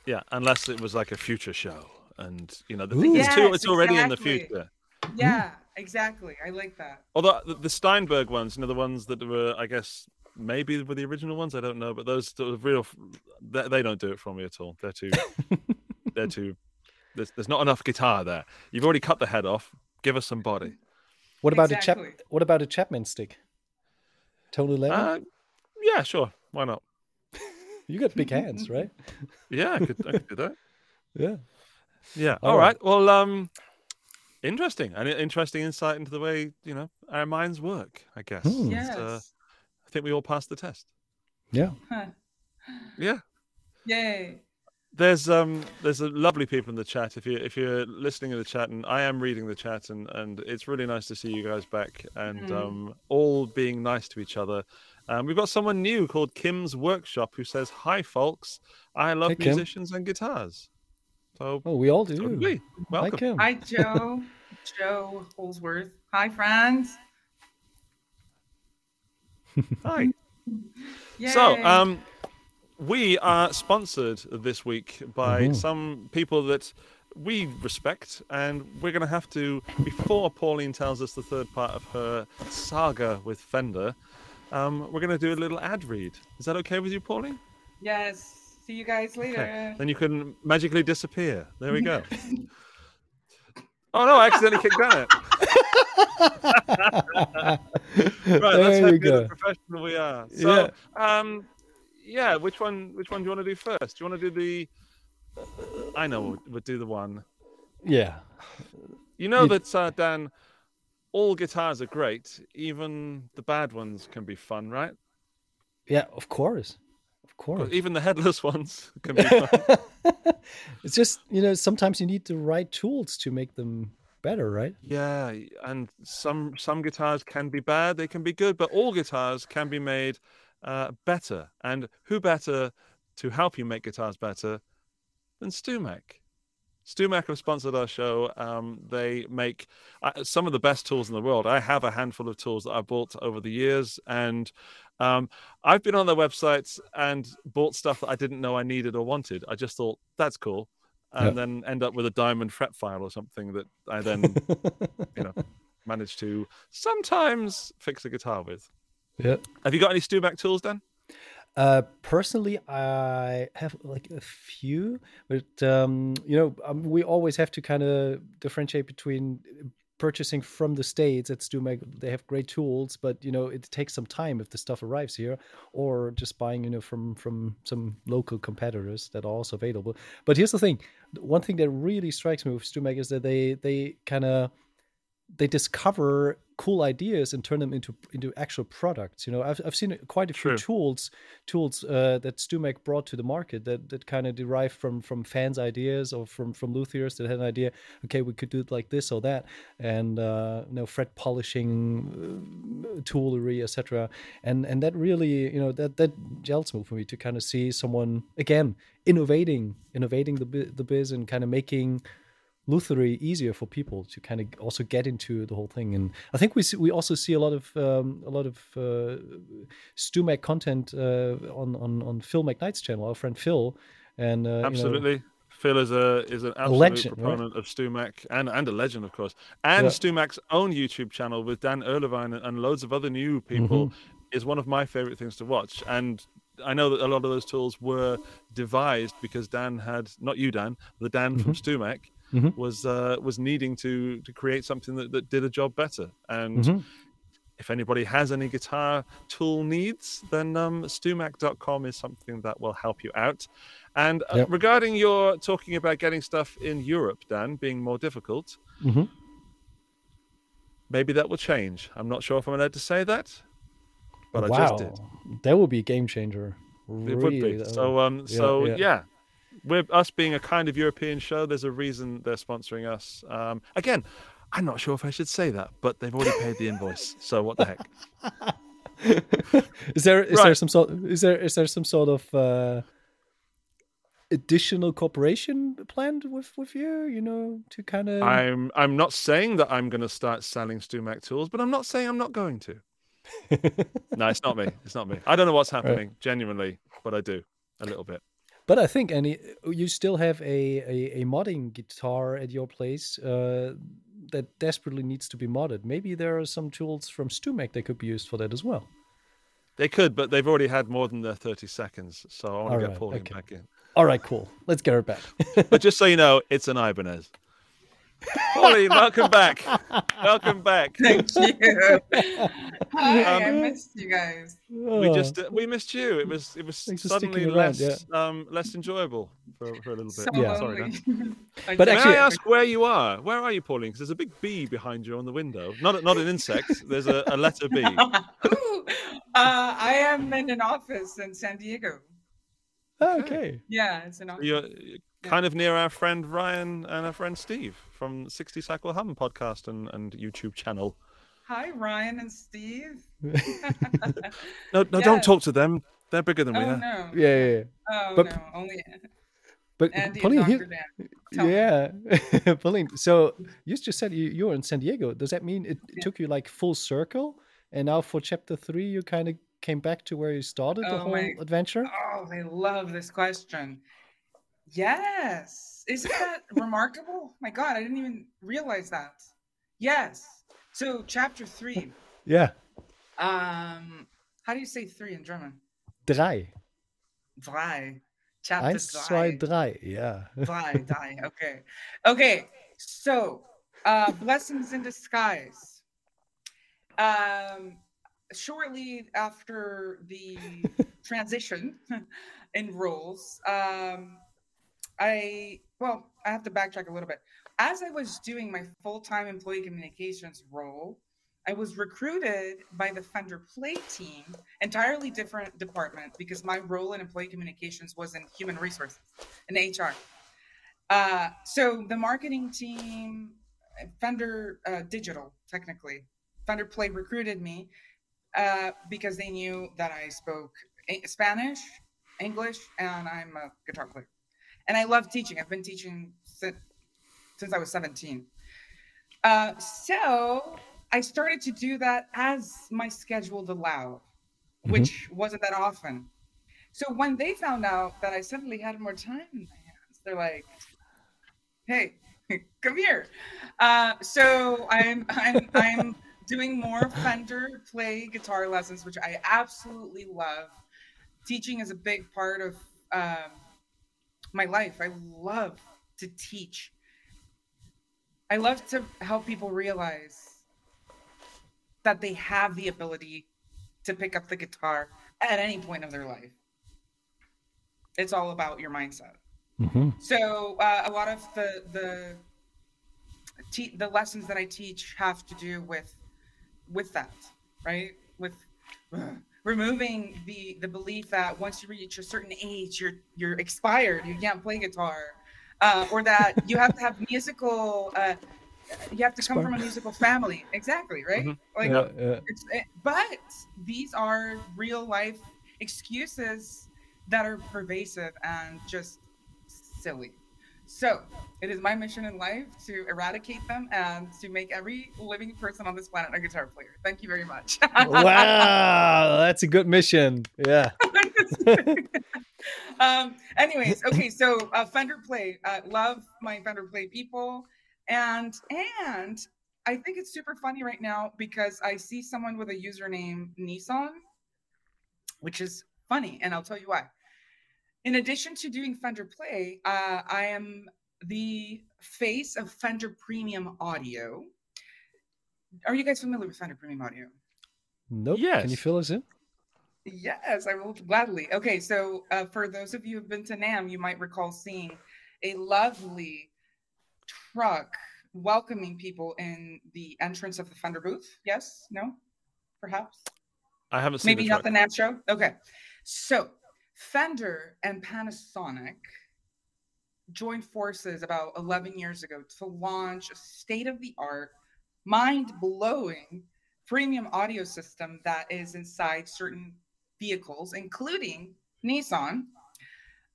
Yeah, unless it was like a future show, and you know the thing Ooh. is too, it's already in the future. Yeah, exactly. I like that. Although the, the Steinberger ones, you know, the ones that were, I guess, maybe were the original ones. I don't know, but those sort of real, they, they don't do it for me at all. They're too, *laughs* they're too. There's, there's not enough guitar there. You've already cut the head off. Give us some body. What about a Exactly. chap? What about a Chapman stick? Tony Levin. Uh, yeah, sure. Why not? *laughs* you got big hands, right? Yeah, I could, I could do that. *laughs* Yeah. Yeah. All All right. right. Well, um, interesting. An interesting insight into the way you know our minds work. I guess. Hmm. Yes. Uh, I think we all passed the test. Yeah. Huh. Yeah. Yay. There's um there's a lovely people in the chat. If you if you're listening in the chat, and I am reading the chat, and and it's really nice to see you guys back and Mhm. um all being nice to each other. Um, we've got someone new called Kim's Workshop who says, "Hi, folks. I love Hey, Kim. musicians and guitars." So, Oh, we all do. so do we. Hi, welcome. Kim. Hi, Joe. *laughs* Joe Holsworth. Hi, friends. Hi. *laughs* Yay. So, um, we are sponsored this week by Mhm. some people that we respect, and we're going to have to, before Pauline tells us the third part of her saga with Fender, um, we're going to do a little ad read. Is that okay with you, Pauline? yes. See you guys later. Okay. Then you can magically disappear. There we go. *laughs* oh no, I accidentally kicked on it. *laughs* Right, let's there hope you you're the professional we are. So, um, yeah, which one? Which one do you want to do first? Do you want to do the? I know we'll, we'll do the one. Yeah. You know You- that uh, Dan. all guitars are great. Even the bad ones can be fun, right? Yeah, of course, of course. Even the headless ones *laughs* can be *laughs* fun. it's just you know sometimes you need the right tools to make them better, right? yeah, and some some guitars can be bad, they can be good, but all guitars can be made uh, better. And who better to help you make guitars better than StewMac? StewMac have sponsored our show. Um, they make uh, some of the best tools in the world. I have a handful of tools that I've bought over the years, and um, I've been on their websites and bought stuff that I didn't know I needed or wanted. I just thought that's cool, and Yeah. then end up with a diamond fret file or something that I then, you know, *laughs* manage to sometimes fix a guitar with. Yeah. Have you got any StewMac tools, Dan? Uh, personally, I have like a few, but um, you know, um, we always have to kind of differentiate between purchasing from the states at StewMac. They have great tools, but you know, it takes some time if the stuff arrives here, or just buying, you know, from from some local competitors that are also available. But here's the thing: one thing that really strikes me with StewMac is that they they kind of they discover cool ideas and turn them into into actual products. You know, I've I've seen quite a few True. tools tools uh, that StewMac brought to the market that that kind of derive from from fans' ideas or from from luthiers that had an idea. Okay, we could do it like this or that, and uh, you know, fret polishing, uh, toolery, etc. And and that really, you know, that that gels me for me to kind of see someone again innovating, innovating the the biz and kind of making luthery easier for people to kind of also get into the whole thing and i think we see, we also see a lot of um, a lot of uh, StewMac content uh, on on on phil mcknight's channel our friend phil and uh, you know- Absolutely. Phil is a is an absolute legend, right? proponent of StewMac and and a legend, of course. And Yeah. StewMac's own YouTube channel with Dan Erlewine and, and loads of other new people Mm-hmm. is one of my favorite things to watch. And I know that a lot of those tools were devised because Dan had not you, Dan, the Dan from StewMac Mhm. was uh, was needing to to create something that, that did a job better. And Mhm. if anybody has any guitar tool needs, then um, stewmac.com is something that will help you out. And uh, Yep. regarding your talking about getting stuff in Europe, Dan, being more difficult, Mhm. maybe that will change. I'm not sure if I'm allowed to say that, but I just did. that would be a game changer It would be. So, um, yeah, so yeah. yeah. With us being a kind of European show, there's a reason they're sponsoring us. Um, again, I'm not sure if I should say that, but they've already paid the invoice. So what the heck? *laughs* is there is there some sort is there is there some sort of uh additional cooperation planned with with you you know to kind of I'm I'm not saying that I'm going to start selling StewMac tools, but I'm not saying I'm not going to. *laughs* no, it's not me. It's not me. I don't know what's happening genuinely, but I do a little bit. But I think, Annie, you still have a, a, a modding guitar at your place uh, that desperately needs to be modded. Maybe there are some tools from StewMac that could be used for that as well. They could, but they've already had more than their 30 seconds, so I want to All get right, Pauline okay. back in. All right, cool. Let's get her back. But just so you *laughs* know, it's an Ibanez. *laughs* Pauline, welcome back. Welcome back. Thank you. Hi, Um, I missed you guys. We Oh, just uh, we missed you. It was it was Thanks suddenly sticking around, less um less enjoyable for, for a little bit. So Yeah. Sorry, lonely. Dan. *laughs* But May actually- I ask where you are? Where are you, Pauline? Because there's a big bee behind you on the window. Not not an insect. There's a, a letter B. Ooh, *laughs* uh, I am in an office in San Diego. oh, okay. Yeah, it's an office. You're kind of near our friend Ryan and our friend Steve from 60 Cycle Hum podcast and, and YouTube channel. Hi, Ryan and Steve. *laughs* No, no, Yeah. don't talk to them. They're bigger than we Oh are. no. Yeah, yeah, yeah. Oh But- no. Only But Andy and Pauline, Dr. here, Dan. Yeah, *laughs* Pauline. So you just said you, you were in San Diego. Does that mean it, it Yeah. took you like full circle, and now for chapter three, you kind of came back to where you started the Oh, whole my- adventure? Oh, I love this question. Yes. Isn't that remarkable? My God, I didn't even realize that. Yes. So chapter three. Yeah, Um, how do you say three in German? drei. Drei. Chapter Eins, zwei, drei. Yeah. *laughs* Drei, drei. Okay. Okay. So, uh, blessings in disguise. Um, shortly after the transition *laughs* in roles, um, I well, I have to backtrack a little bit. as I was doing my full time employee communications role, I was recruited by the Fender Play team, entirely different department, because my role in employee communications was in human resources, in HR. Uh, so the marketing team, Fender uh, Digital, technically, Fender Play recruited me uh, because they knew that I spoke Spanish, English, and I'm a guitar player. And I love teaching. I've been teaching since, since I was 17. Uh, so I started to do that as my schedule allowed, which wasn't that often. So when they found out that I suddenly had more time in my hands, they're like, "Hey, *laughs* come here." Uh, so I'm I'm I'm doing more Fender play guitar lessons, which I absolutely love. Teaching is a big part of um, my life. I love to teach. I love to help people realize that they have the ability to pick up the guitar at any point of their life. It's all about your mindset. hmm So uh, a lot of the the te- the lessons that I teach have to do with with that, right? With removing the the belief that once you reach a certain age, you're you're expired, you can't play guitar, uh, or that you have to have musical. Uh, you have to come from a musical family, exactly, right? Mhm. Like, Yeah, yeah. it's, it, but these are real life excuses that are pervasive and just silly. So it is my mission in life to eradicate them and to make every living person on this planet a guitar player. Thank you very much. wow, that's a good mission. Yeah. *laughs* *laughs* um, anyways, okay, so uh, Fender Play, uh, love my Fender Play people, and and I think it's super funny right now because I see someone with a username Nissan, which is funny, and I'll tell you why. In addition to doing Fender Play, uh, I am the face of Fender Premium Audio. Are you guys familiar with Fender Premium Audio? Nope. Yes. Can you fill us in? Yes, I will gladly. Okay, so uh, for those of you who've been to NAMM, you might recall seeing a lovely truck welcoming people in the entrance of the Fender booth. Yes? No? Perhaps? I haven't seen Maybe the not truck. the NAMM show? Okay. So Fender and Panasonic joined forces about 11 years ago to launch a state of the art, mind blowing premium audio system that is inside certain vehicles, including Nissan,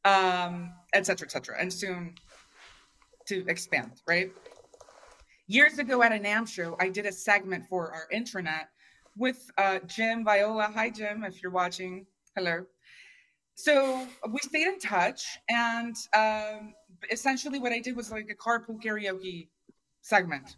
um, et cetera, et cetera, and soon to expand, right? Years ago at a NAMM show, I did a segment for our intranet with uh, Jim Viola. Hi, Jim, if you're watching. Hello. So we stayed in touch, and um, essentially what I did was like a carpool karaoke segment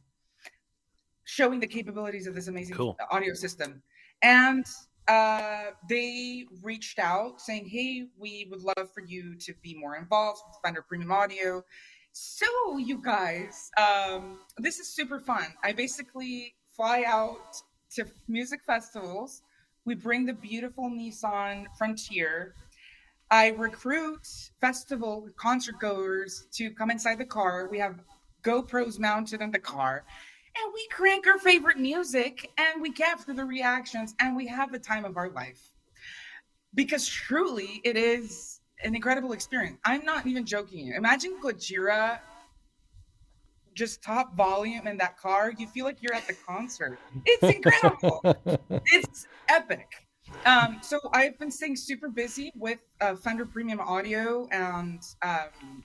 showing the capabilities of this amazing Cool. audio system. And uh, they reached out saying, Hey, we would love for you to be more involved with Fender Premium Audio. So, you guys, um, this is super fun. I basically fly out to music festivals. We bring the beautiful Nissan Frontier. I recruit festival concert goers to come inside the car. We have GoPros mounted in the car and we crank our favorite music and we capture the reactions and we have the time of our life. Because truly it is an incredible experience. I'm not even joking. You imagine gojira just top volume in that car. You feel like you're at the concert. It's incredible. *laughs* It's epic um, so i've been staying super busy with uh, fender premium audio and um,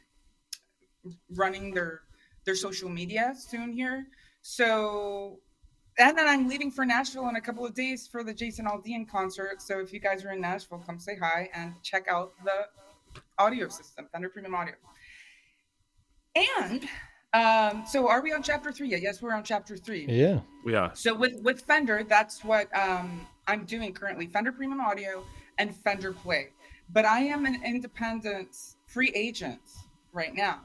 running their their social media soon here so, and then I'm leaving for Nashville in a couple of days for the Jason Aldean concert. So if you guys are in Nashville, come say hi and check out the audio system, Thunder Premium Audio. And um, so are we on chapter three yet? Yes, we're on chapter three. Yeah. We are. So with with Fender, that's what um, I'm doing currently: Fender Premium Audio and Fender Play. But I am an independent free agent right now,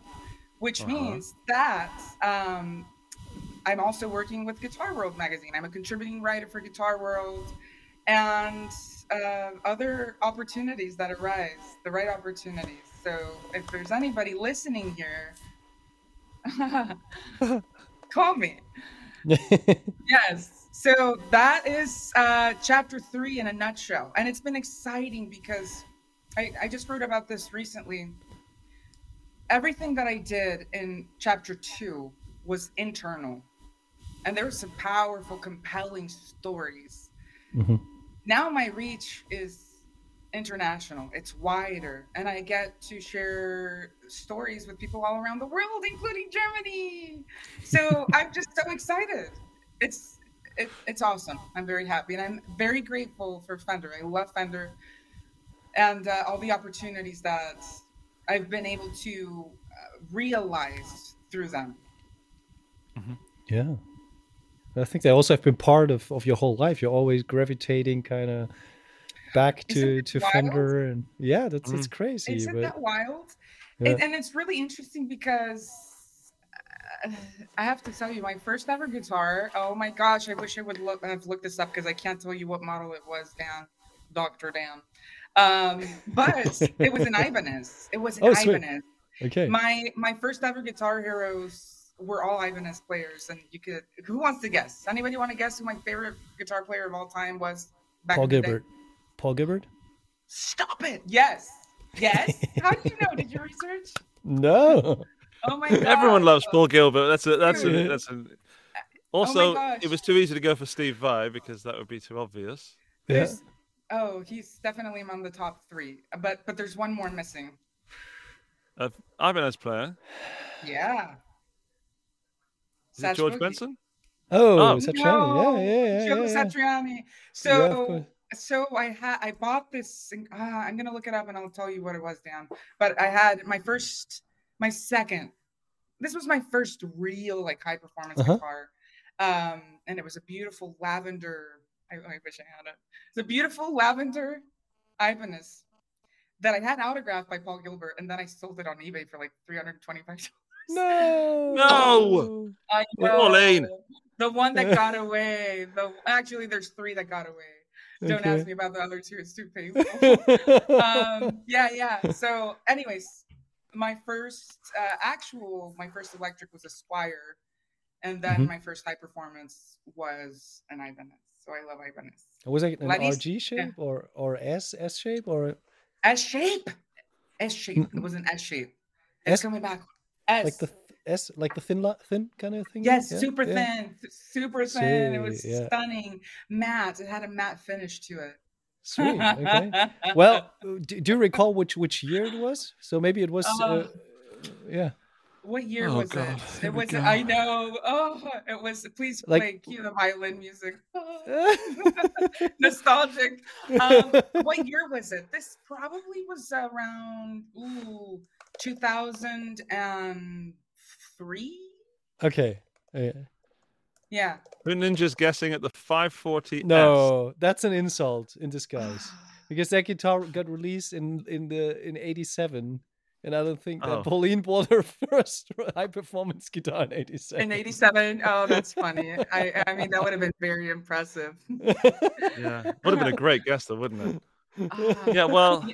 which Uh-huh. means that um, I'm also working with Guitar World magazine. I'm a contributing writer for Guitar World, and uh, other opportunities that arise, the right opportunities. So if there's anybody listening here *laughs* *laughs* Call me. *laughs* Yes. So that is uh, chapter three in a nutshell. And it's been exciting because I, I just wrote about this recently. Everything that I did in chapter two was internal. And there were some powerful, compelling stories. Mhm. Now my reach is international, it's wider. And I get to share stories with people all around the world, including Germany. So *laughs* I'm just so excited it's it, it's awesome. I'm very happy, and I'm very grateful for Fender. I love Fender, and uh, all the opportunities that I've been able to uh, realize through them. Yeah. I think they also have been part of, of your whole life. You're always gravitating kind of back to, it to wild? Fender and yeah, that's it's crazy. Isn't but that wild? Yeah. And, and it's really interesting because I have to tell you, my first ever guitar. Oh my gosh! I wish I would look have looked this up because I can't tell you what model it was. Dan, Doctor Dan. Um, but *laughs* it was an Ibanez. It was an Oh, sweet. Ibanez. okay. My my first ever guitar heroes were all Ibanez players, and you could. Who wants to guess? Anybody want to guess who my favorite guitar player of all time was? Back Paul in the day? Gilbert. Paul Gilbert? Stop it! Yes, yes. How do you know? Did you research? *laughs* No. Oh my god! *laughs* Everyone loves Paul Gilbert. That's a that's a that's a. Also, gosh. it was too easy to go for Steve Vai because that would be too obvious. Yeah. Oh, he's definitely among the top three. But but there's one more missing. Uh, Ibanez player. Yeah. Is it George Benson? Oh, Oh. Satriani. Yeah, yeah, yeah. Joe yeah, yeah. Satriani. So course. so I had I bought this. Uh, I'm gonna look it up and I'll tell you what it was, Dan. But I had my first, my second. This was my first real like high performance Uh-huh. guitar, um, and it was a beautiful lavender. I, I wish I had it. It's a beautiful lavender Ibanez that I had autographed by Paul Gilbert, and then I sold it on eBay for like 325. No. No. I Well, Pauline. know. The one that got *laughs* away. The actually, there's three that got away. Don't ask me about the other two; it's too painful. *laughs* um, yeah, yeah. So, anyways, my first uh, actual, my first electric was a Squier, and then Mhm. my first high performance was an Ibanez. So I love Ibanez. Was it an Ladies- RG shape or or S S shape or S shape, S shape. It was an S shape. It's S- coming back. S. like the th- S like the thin thin kind of thing? Yes, Yeah, super yeah. thin, super thin. It was yeah. stunning, matte. It had a matte finish to it. Sweet. Okay. well, do, do you recall which which year it was? So maybe it was. Uh, Uh, yeah. what year Oh, was God, it? here It was. I know. Oh, it was. Please Like- play cue the violin music. *laughs* *laughs* Nostalgic. Um, what year was it? This probably was around ooh, 2003. okay. Yeah. Yeah. Who Ninja's guessing at the 540. No, that's an insult in disguise. *sighs* Because that guitar got released in in the in '87, and I don't think that Oh. Pauline bought her *laughs* first high performance guitar in '87. In '87. Oh, that's funny. I. I mean, that would have been very impressive. *laughs* Yeah, would have been a great guess, though, wouldn't it? Ah. Yeah, well,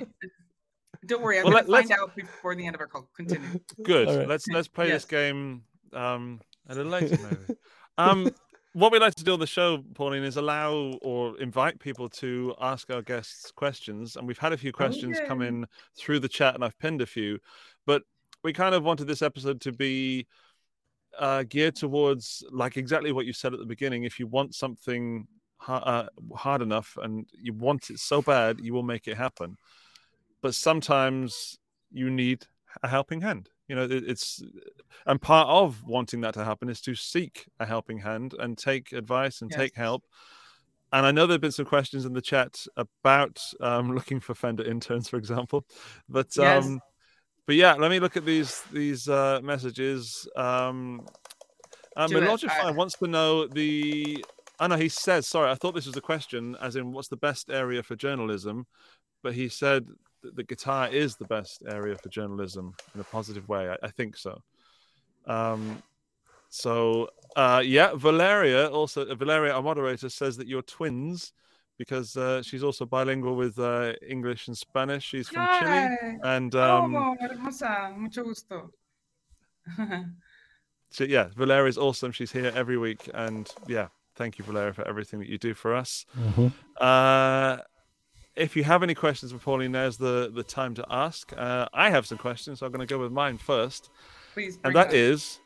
*laughs* Don't worry, I'm Well, gonna let- find out before the end of our call. Continue. good. All right. Let's let's play this game um, a little later, maybe. Um, what we like to do on the show, Pauline, is allow or invite people to ask our guests questions, and we've had a few questions come in through the chat, and I've pinned a few, but we kind of wanted this episode to be uh, geared towards like exactly what you said at the beginning. If you want something ha- uh, hard enough and you want it so bad, you will make it happen. But sometimes you need a helping hand. You know, it, it's and part of wanting that to happen is to seek a helping hand and take advice and take help. And I know there have been some questions in the chat about um, *laughs* looking for Fender interns, for example. But Yes. um, but yeah, let me look at these these uh, messages. Um, um. Melogify I- wants to know the. I know he says. Sorry, I thought this was a question, as in what's the best area for journalism, but he said that the guitar is the best area for journalism in a positive way. I, I think so. Um, so uh, yeah, Valeria also Valeria, our moderator, says that you're twins because uh, she's also bilingual with uh, English and Spanish. She's from Chile, Yay. and um, oh, hermosa, mucho gusto. *laughs* so yeah, Valeria is awesome. She's here every week, and yeah, thank you, Valeria, for everything that you do for us. Uh, if you have any questions for Pauline, there's the the time to ask. Uh, I have some questions, so I'm going to go with mine first, Please. and that it. is,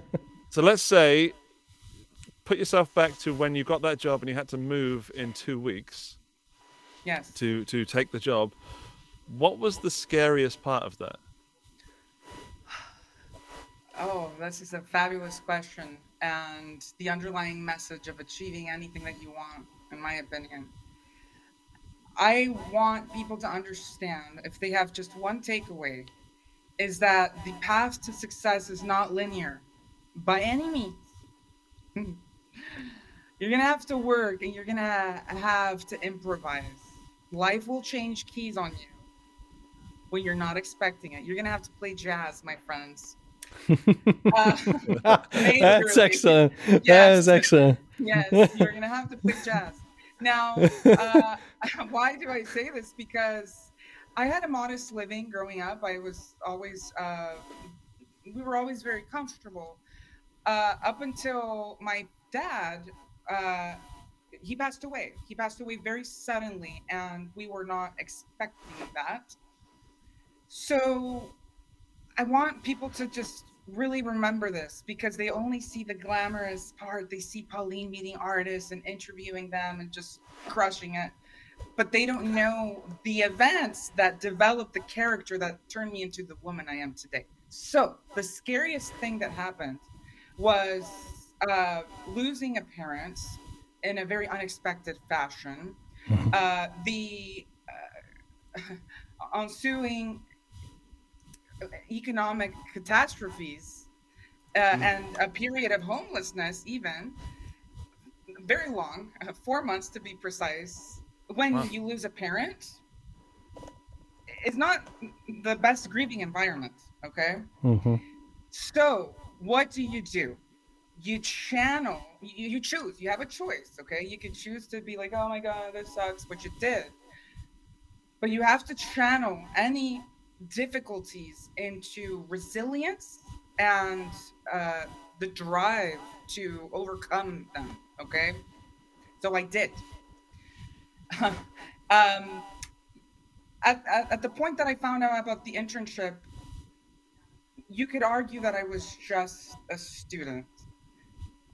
*laughs* so let's say, put yourself back to when you got that job and you had to move in two weeks yes. to to take the job. What was the scariest part of that? Oh, this is a fabulous question. And the underlying message of achieving anything that you want, in my opinion. I want people to understand, if they have just one takeaway, is that the path to success is not linear by any means. *laughs* you're going to have to work and you're going to have to improvise. Life will change keys on you when you're not expecting it. You're going to have to play jazz, my friends. *laughs* Uh, *laughs* That's excellent. That Yes. is excellent. Yes, you're gonna have to play jazz. Now, uh, *laughs* why do I say this? Because I had a modest living growing up. I was always, uh, we were always very comfortable. Uh, up until my dad, uh, he passed away. He passed away very suddenly, and we were not expecting that. So, I want people to just really remember this because they only see the glamorous part. They see Pauline meeting artists and interviewing them and just crushing it. But they don't know the events that developed the character that turned me into the woman I am today. So, the scariest thing that happened was uh, losing a parent in a very unexpected fashion. Uh, the uh, *laughs* ensuing economic catastrophes uh, and a period of homelessness, even very long, uh, four months to be precise. When Wow. you lose a parent, it's not the best grieving environment. Okay. Mhm. So, what do you do? You channel, you, you choose, you have a choice, okay? You could choose to be like, oh my God, this sucks, which it did. But you have to channel any difficulties into resilience and uh, the drive to overcome them, okay? So I did. *laughs* um, at, at, at the point that I found out about the internship, you could argue that I was just a student,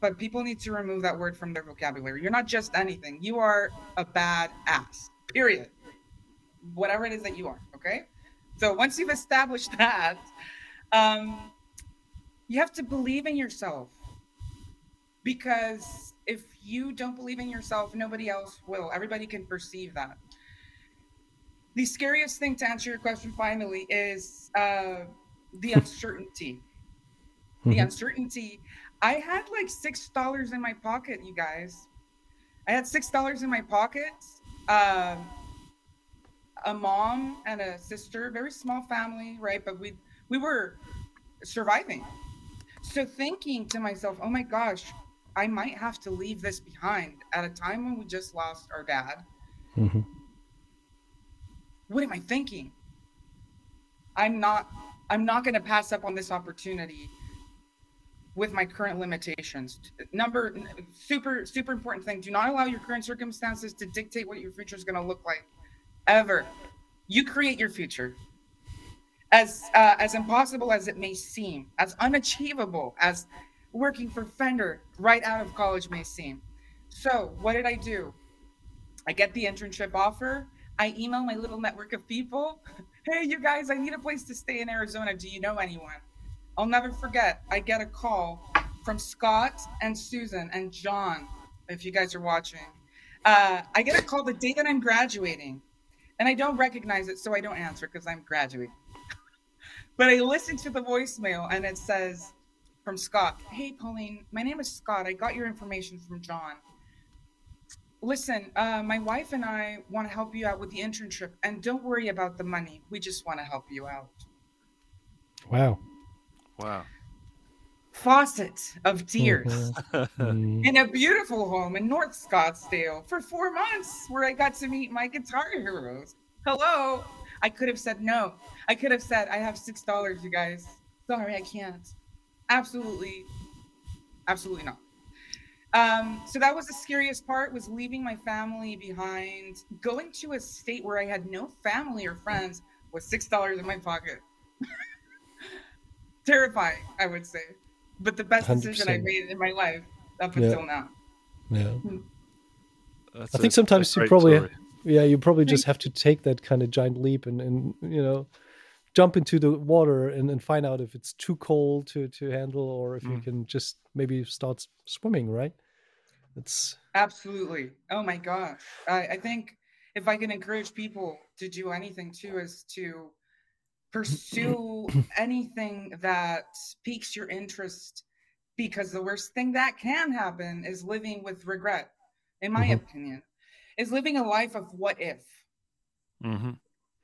but people need to remove that word from their vocabulary. You're not just anything. You are a bad ass. Period. Whatever it is that you are. Okay. So once you've established *laughs* that, um, you have to believe in yourself, because if you don't believe in yourself, nobody else will. Everybody can perceive that. The scariest thing to answer your question finally is uh, the uncertainty. The Mhm. uncertainty. I had like six dollars in my pocket, you guys. I had six dollars in my pocket. Um, a mom and a sister, very small family, right? But we we were surviving. So thinking to myself, oh my gosh, I might have to leave this behind at a time when we just lost our dad. Mm-hmm. What am I thinking? I'm not I'm not going to pass up on this opportunity with my current limitations. Number super super important thing, do not allow your current circumstances to dictate what your future is going to look like ever. You create your future. As uh, as impossible as it may seem, as unachievable as working for Fender right out of college may seem. So, what did I do? I get the internship offer. I email my little network of people. *laughs* Hey, you guys, I need a place to stay in Arizona. Do you know anyone? I'll never forget. I get a call from Scott and Susan and John, if you guys are watching. Uh, I get a call the day that I'm graduating, and I don't recognize it, so I don't answer because I'm graduating. *laughs* but I listen to the voicemail, and it says from Scott Hey, Pauline, my name is Scott. I got your information from John listen, uh, my wife and I want to help you out with the internship, and don't worry about the money. We just want to help you out. Wow. Wow. Faucet of tears Mhm. in a beautiful home in North Scottsdale for four months, where I got to meet my guitar heroes. Hello. I could have said no. I could have said, I have $6, you guys. Sorry, I can't. Absolutely, absolutely not. Um, so that was the scariest part was leaving my family behind, going to a state where I had no family or friends with six dollars in my pocket. *laughs* Terrifying, I would say, but the best decision I made in my life up Yeah. until now. Yeah. That's I a- think sometimes you probably story. yeah you probably just have to take that kind of giant leap and and you know jump into the water and, and find out if it's too cold to to handle or if you Mm. can just maybe start swimming right it's Absolutely. Oh my gosh. I, I think if I can encourage people to do anything too is to pursue *clears throat* anything that piques your interest because the worst thing that can happen is living with regret, in my Mhm. opinion, is living a life of what if. Mhm.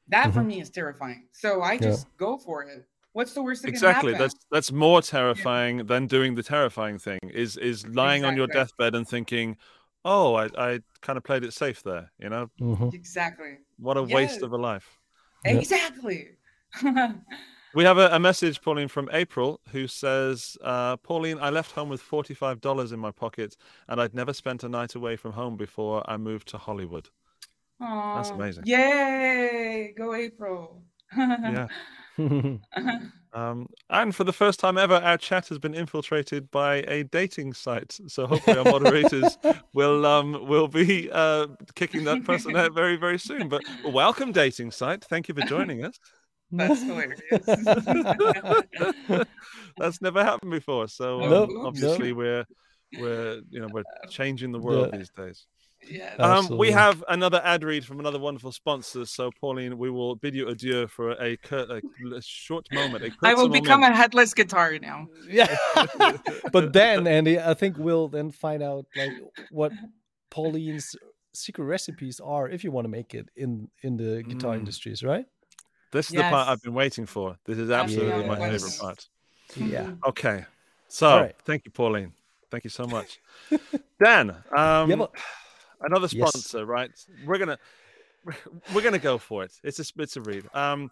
That for me is terrifying. So I Yeah. just go for it. What's the worst that Exactly. can happen? That's that's more terrifying than doing the terrifying thing. Is is lying on your deathbed and thinking, "Oh, I, I kind of played it safe there." You know. Exactly. what a waste of a life. Yeah. Exactly. *laughs* We have a, a message, Pauline, from April, who says, uh, "Pauline, I left home with forty-five dollars in my pocket, and I'd never spent a night away from home before I moved to Hollywood." That's amazing. Yay! Go April. Yeah. *laughs* *laughs* Um, and for the first time ever, our chat has been infiltrated by a dating site. So hopefully, our moderators will um, will be uh, kicking that person out very very soon. But welcome, dating site. Thank you for joining us. *laughs* That's hilarious. That's never happened before. So um, Nope, obviously, nope. we're we're you know we're changing the world Yeah. these days. yeah. Um, we have another ad read from another wonderful sponsor. So, Pauline, we will bid you adieu for a, cur- a l- short moment. A *laughs* I will kurzer become moment. a headless guitar now. yeah *laughs* but then andy i think we'll then find out like what pauline's secret recipes are if you want to make it in in the guitar Mm. industries right This is the part I've been waiting for. This is absolutely my Yes. favorite part. yeah Okay. So, All right. thank you, Pauline. Thank you so much. *laughs* Dan, um, Yeah, but- another Yes. sponsor, right? We're gonna we're gonna go for it. It's a it's a read. Um,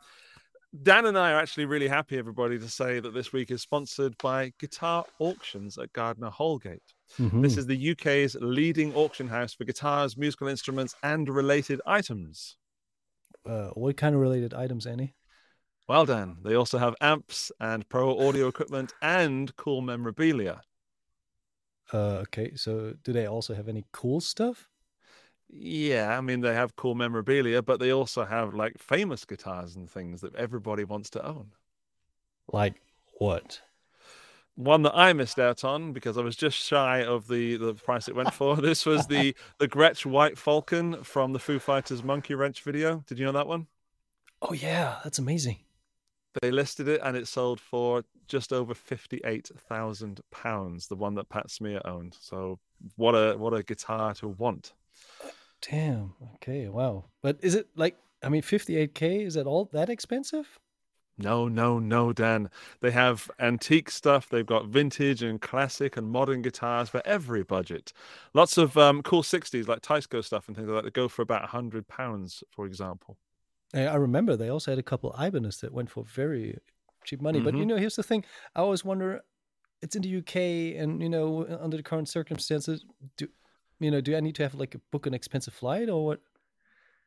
Dan and I are actually really happy, everybody, to say that this week is sponsored by Guitar Auctions at Gardner Houlgate. Mhm. This is the UK's leading auction house for guitars, musical instruments, and related items. Uh, what kind of related items andy Well done. They also have amps and pro audio equipment and cool memorabilia. uh, okay so do they also have any cool stuff Yeah, I mean, they have cool memorabilia, but they also have like famous guitars and things that everybody wants to own. like what One that I missed out on because I was just shy of the, the price it went for. This was the *laughs* the Gretsch White Falcon from the Foo Fighters Monkey Wrench video. Did you know that one? oh yeah that's amazing They listed it and it sold for just over fifty-eight thousand pounds. The one that Pat Smear owned. So what a what a guitar to want. damn okay wow but is it like i mean 58k is that all that expensive No, no, no, Dan. They have antique stuff. They've got vintage and classic and modern guitars for every budget. Lots of um, cool 60s like Teisco stuff and things like that that go for about £100, for example. I remember they also had a couple Ibanez that went for very cheap money. But you Mhm. know, here's the thing: I always wonder. It's in the UK, and you know, under the current circumstances, do you know? Do I need to have like a book an expensive flight or what?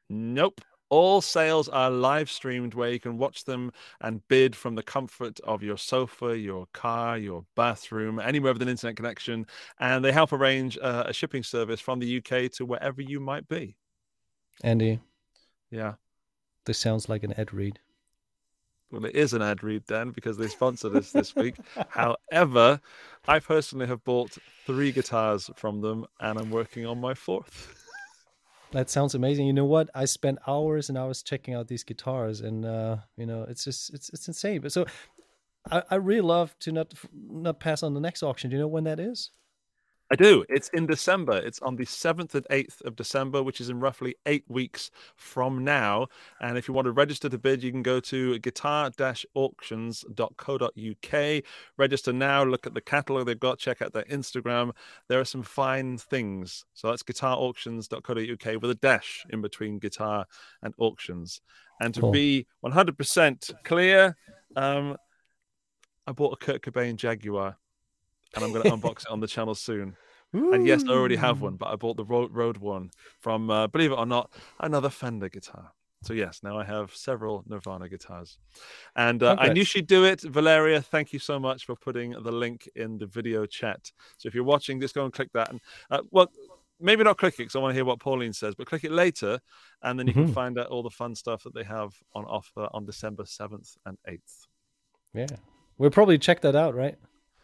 Nope. All sales are live streamed where you can watch them and bid from the comfort of your sofa, your car, your bathroom, anywhere with an internet connection. And they help arrange uh, a shipping service from the UK to wherever you might be. Andy, Yeah. this sounds like an ad read. Well, it is an ad read, Dan, because they sponsored us this week. *laughs* However, I personally have bought three guitars from them and I'm working on my fourth. That sounds amazing. You know what? I spent hours and hours checking out these guitars, and uh, you know, it's just it's it's insane. But so, I, I really love to not not pass on the next auction. Do you know when that is? I do. It's in December. It's on the 7th and 8th of December, which is in roughly eight weeks from now. And if you want to register to bid, you can go to guitar auctions.co.uk. Register now, look at the catalog they've got, check out their Instagram. There are some fine things. So that's guitar auctions.co.uk with a dash in between guitar and auctions. And to Cool. be 100% clear, um, I bought a Kurt Cobain Jaguar, and I'm going to unbox it on the channel soon. And yes, I already have one, but I bought the Road, Road one from, uh, believe it or not, another Fender guitar. So yes, now I have several Nirvana guitars, and uh, I knew she'd do it. Valeria, thank you so much for putting the link in the video chat. So if you're watching, just go and click that. And uh, well, maybe not click it because I want to hear what Pauline says, but click it later, and then you can Mhm. find out all the fun stuff that they have on offer on December seventh and eighth. Yeah, we'll probably check that out, right?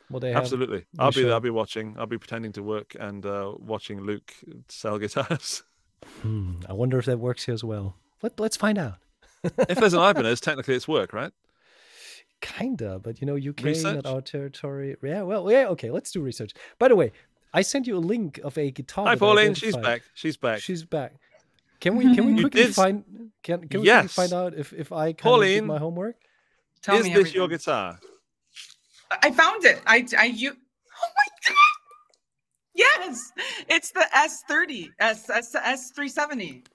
What they. Absolutely, we I'll be there. I'll be watching. I'll be pretending to work and uh, watching Luke sell guitars. *laughs* Hmm, I wonder if that works here as well. Let, let's find out. if there's an *laughs* Ibanez, technically it's work, right? Kinda, but you know, UK Research? not our territory. Yeah, well, yeah, okay, let's do research. By the way, I sent you a link of a guitar. Hi, Pauline. She's back. She's back. She's back. Can we can we *laughs* You quickly did s- find can can we quickly Yes. find out if if I kind of Pauline. did my homework? Tell Is me this your guitar? I found it. I I you. Oh my god! Yes, it's the S30, S S S370.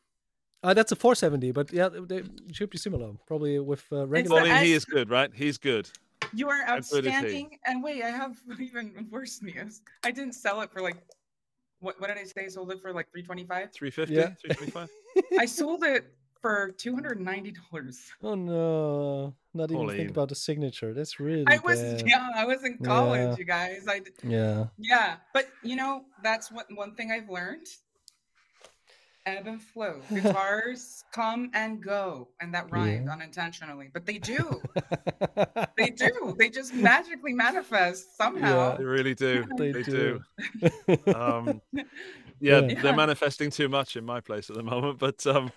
Uh, that's a 470, but yeah, they should be similar. Probably with uh, regular. the Pauline, he S- is good, right? He's good. You are How good outstanding. And wait, I have *laughs* even worse news. I didn't sell it for like what? What did I say? I sold it for like 325. 350, Yeah. 325. *laughs* I sold it for 290 dollars. Oh no, not even Pauline. think about the signature. That's really I was bad. young. I was in college, Yeah. you guys. I d- Yeah. yeah, but you know that's what one thing I've learned. Ebb and flow. *laughs* Guitars come and go, and that rhymed unintentionally, but they do. *laughs* They do. They just magically manifest somehow. They really do. *laughs* They They, do. do. Um, yeah, Yeah. they're manifesting too much in my place at the moment. But um,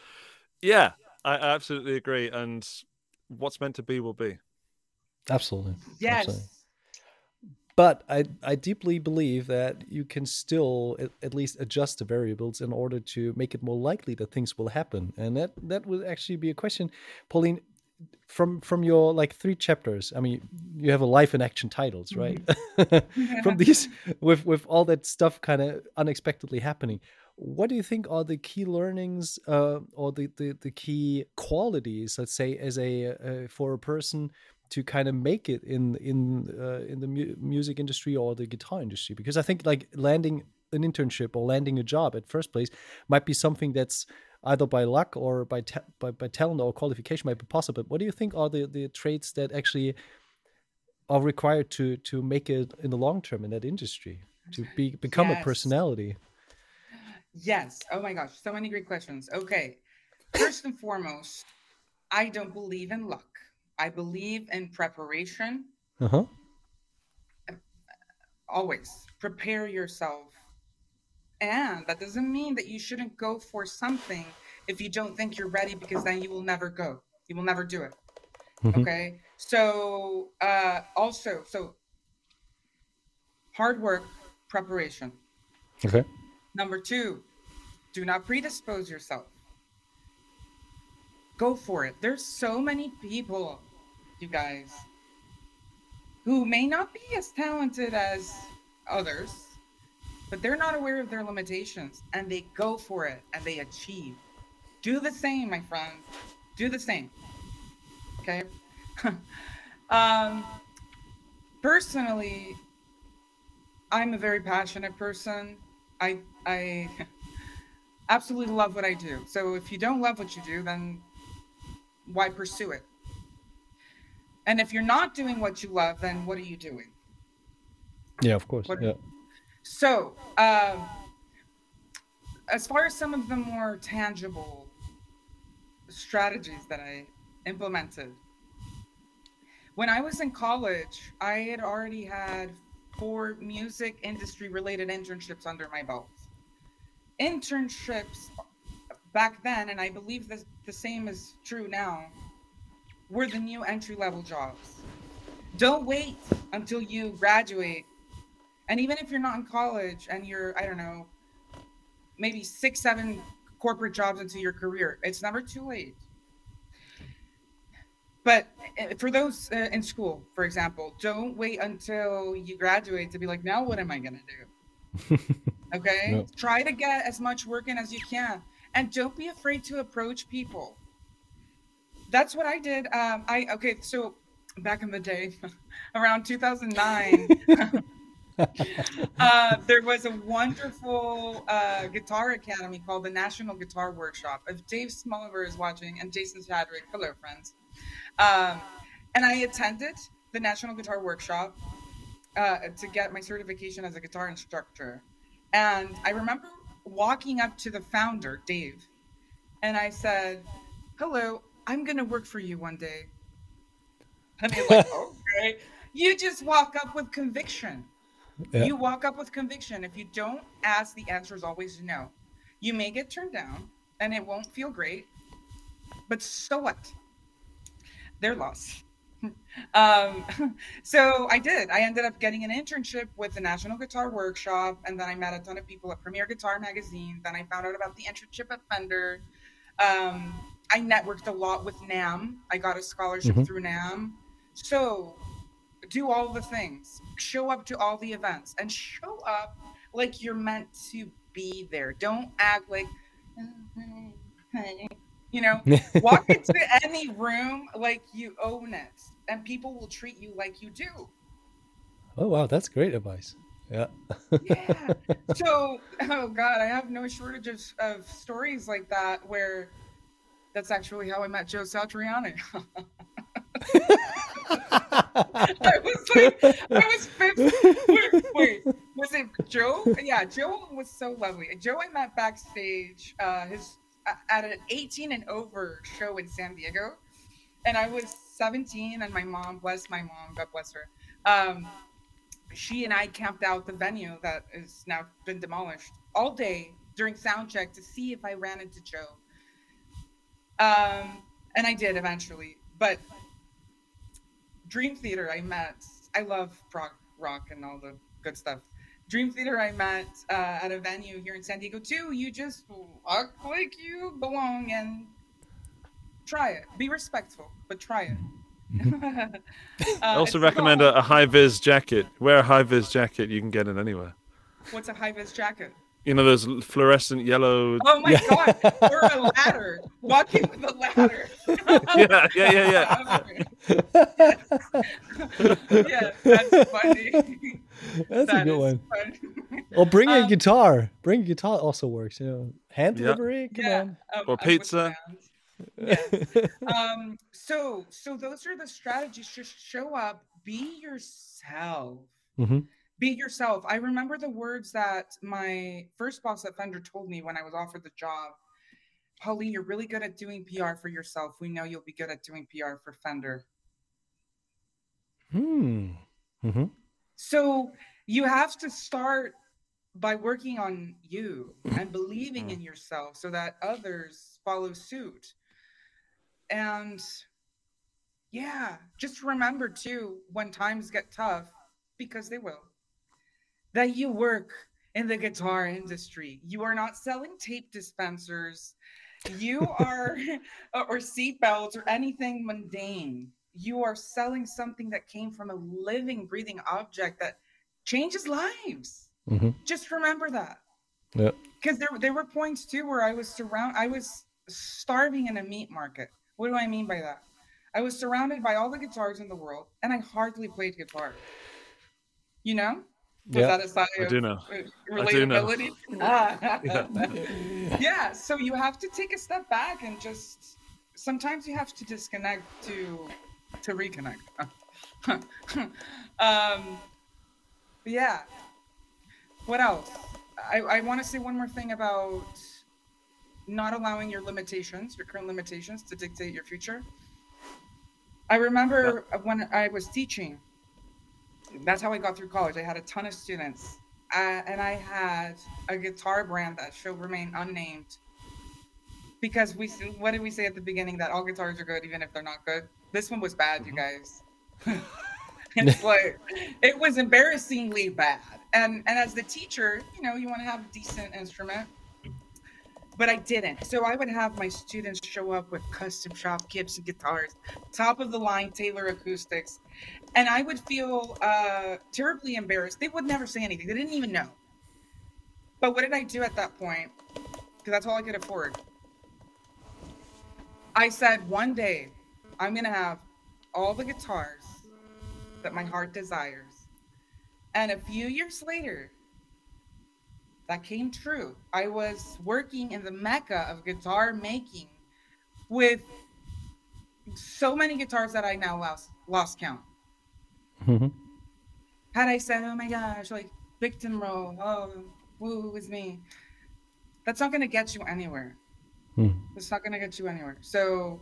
yeah, I I absolutely agree. And what's meant to be will be. Absolutely. Yes. Absolutely. But I, I deeply believe that you can still at, at least adjust the variables in order to make it more likely that things will happen. And that that would actually be a question, Pauline. From from your like three chapters, I mean, you have a life and action titles, mm-hmm. right? *laughs* from these, with with all that stuff kind of unexpectedly happening, what do you think are the key learnings uh, or the, the the key qualities, let's say, as a uh, for a person to kind of make it in in uh, in the mu- music industry or the guitar industry because I think like landing an internship or landing a job at first place might be something that's either by luck or by by, by talent or qualification might be possible. But what do you think are the the traits that actually are required to to make it in the long term in that industry to be become a personality? Yes. Oh my gosh, so many great questions. Okay. First and foremost, I don't believe in luck. I believe in preparation. Uh huh. Always prepare yourself. And that doesn't mean that you shouldn't go for something if you don't think you're ready, because then you will never go. You will never do it. Mhm. Okay. So, uh, also, so hard work, preparation. Okay. Number two, do not predispose yourself. Go for it. There's so many people, you guys, who may not be as talented as others, but they're not aware of their limitations and they go for it and they achieve. Do the same, my friend. Do the same. Okay. *laughs* um, personally, I'm a very passionate person. I I *laughs* absolutely love what I do. So if you don't love what you do, then why pursue it? And if you're not doing what you love, then what are you doing? Yeah, of course. What- Yeah. So, um, as far as some of the more tangible strategies that I implemented, when I was in college, I had already had four music industry related internships under my belt. Internships back then, and I believe this, the same is true now, were the new entry level jobs. Don't wait until you graduate and even if you're not in college and you're, I don't know, maybe six, seven corporate jobs into your career, it's never too late. But uh, for those uh, in school, for example, don't wait until you graduate to be like, now what am I going to do? *laughs* Okay? No. Try to get as much work in as you can. And don't be afraid to approach people. That's what I did. Um, I okay, so back in the day, *laughs* around 2009, *laughs* uh, there was a wonderful uh, guitar academy called the National Guitar Workshop. If Dave Smolover is watching and Jason Chadwick, hello, friends. Um, and I attended the National Guitar Workshop uh, to get my certification as a guitar instructor. And I remember walking up to the founder, Dave, and I said, Hello, I'm going to work for you one day. And he's like, *laughs* Okay. You just walk up with conviction. Yeah. You walk up with conviction. If you don't ask, the answer is always no. You may get turned down and it won't feel great, but so what? They're lost. *laughs* um, *laughs* so I did. I ended up getting an internship with the National Guitar Workshop, and then I met a ton of people at Premier Guitar Magazine. Then I found out about the internship at Fender. Um, I networked a lot with NAMM. I got a scholarship Mhm. through NAMM. So do all the things, show up to all the events, and show up like you're meant to be there. Don't act like, *laughs* you know, *laughs* walk into any room like you own it, and people will treat you like you do. Oh wow, that's great advice. Yeah. Yeah. *laughs* so, oh God, I have no shortage of, of stories like that where that's actually how I met Joe Satriani. *laughs* I was like, I was 15. Wait, wait, was it Joe? Yeah, Joe was so lovely. Joe I met backstage, uh, his at an 18 and over show in San Diego, and I was 17, and my mom, bless my mom, God bless her. Um, she and I camped out the venue that has now been demolished all day during sound check to see if I ran into Joe. Um, and I did eventually, but Dream Theater, I met. I love rock, rock and all the good stuff. Dream Theater, I met uh, at a venue here in San Diego too. You just walk like you belong and try it. Be respectful, but try it. *laughs* I Uh, also recommend a, a high vis jacket. Wear a high vis jacket. You can get it anywhere. What's a high vis jacket? You know those fluorescent yellow. Oh my Yeah. god! *laughs* Or a ladder. Walking with a ladder. *laughs* Yeah, yeah, yeah, yeah. *laughs* yeah, that's funny. That's a good is one. funny. Or bring a Um, guitar. Bring a guitar also works. You know, hand Yeah. delivery. Come Yeah, on. um, Or pizza. bands. Yes. um so so those are the strategies just show up be yourself hmm be yourself. I remember the words that my first boss at fender told me when i was offered the job. Pauline you're really good at doing pr for yourself. We know you'll be good at doing pr for fender. Hmm. hmm so you have to start by working on you and believing in yourself so that others follow suit. And yeah, just remember too when times get tough, because they will, that you work in the guitar industry. You are not selling tape dispensers. You *laughs* are, or seatbelts or anything mundane. You are selling something that came from a living, breathing object that changes lives. hmm Just remember that. Yeah. Because there, there were points too where I was surround, I was starving in a meat market. What do I mean by that? I was surrounded by all the guitars in the world, and I hardly played guitar. You know, was Yeah. that a sign I of do know. I do know. relatability? Ah. *laughs* yeah. So you have to take a step back and just sometimes you have to disconnect to to reconnect. *laughs* um, yeah. What else? I, I want to say one more thing about not allowing your limitations, your current limitations, to dictate your future. I remember when I was teaching, that's how I got through college. I had a ton of students, uh, and I had a guitar brand that shall remain unnamed because we. What did we say at the beginning? That all guitars are good, even if they're not good. This one was bad, you guys. *laughs* it's like it was embarrassingly bad. And and as the teacher, you know, you want to have a decent instrument. But I didn't. So I would have my students show up with custom shop Gibson guitars, top of the line Taylor acoustics, and I would feel uh, terribly embarrassed. They would never say anything. They didn't even know. But what did I do at that point? Because that's all I could afford. I said one day I'm gonna have all the guitars that my heart desires. And a few years later, that came true. I was working in the mecca of guitar making with so many guitars that I now lost lost count. Mhm. Had I said, "Oh my gosh," like victim role, oh, woo is me, that's not going to get you anywhere. Hmm. It's not going to get you anywhere. So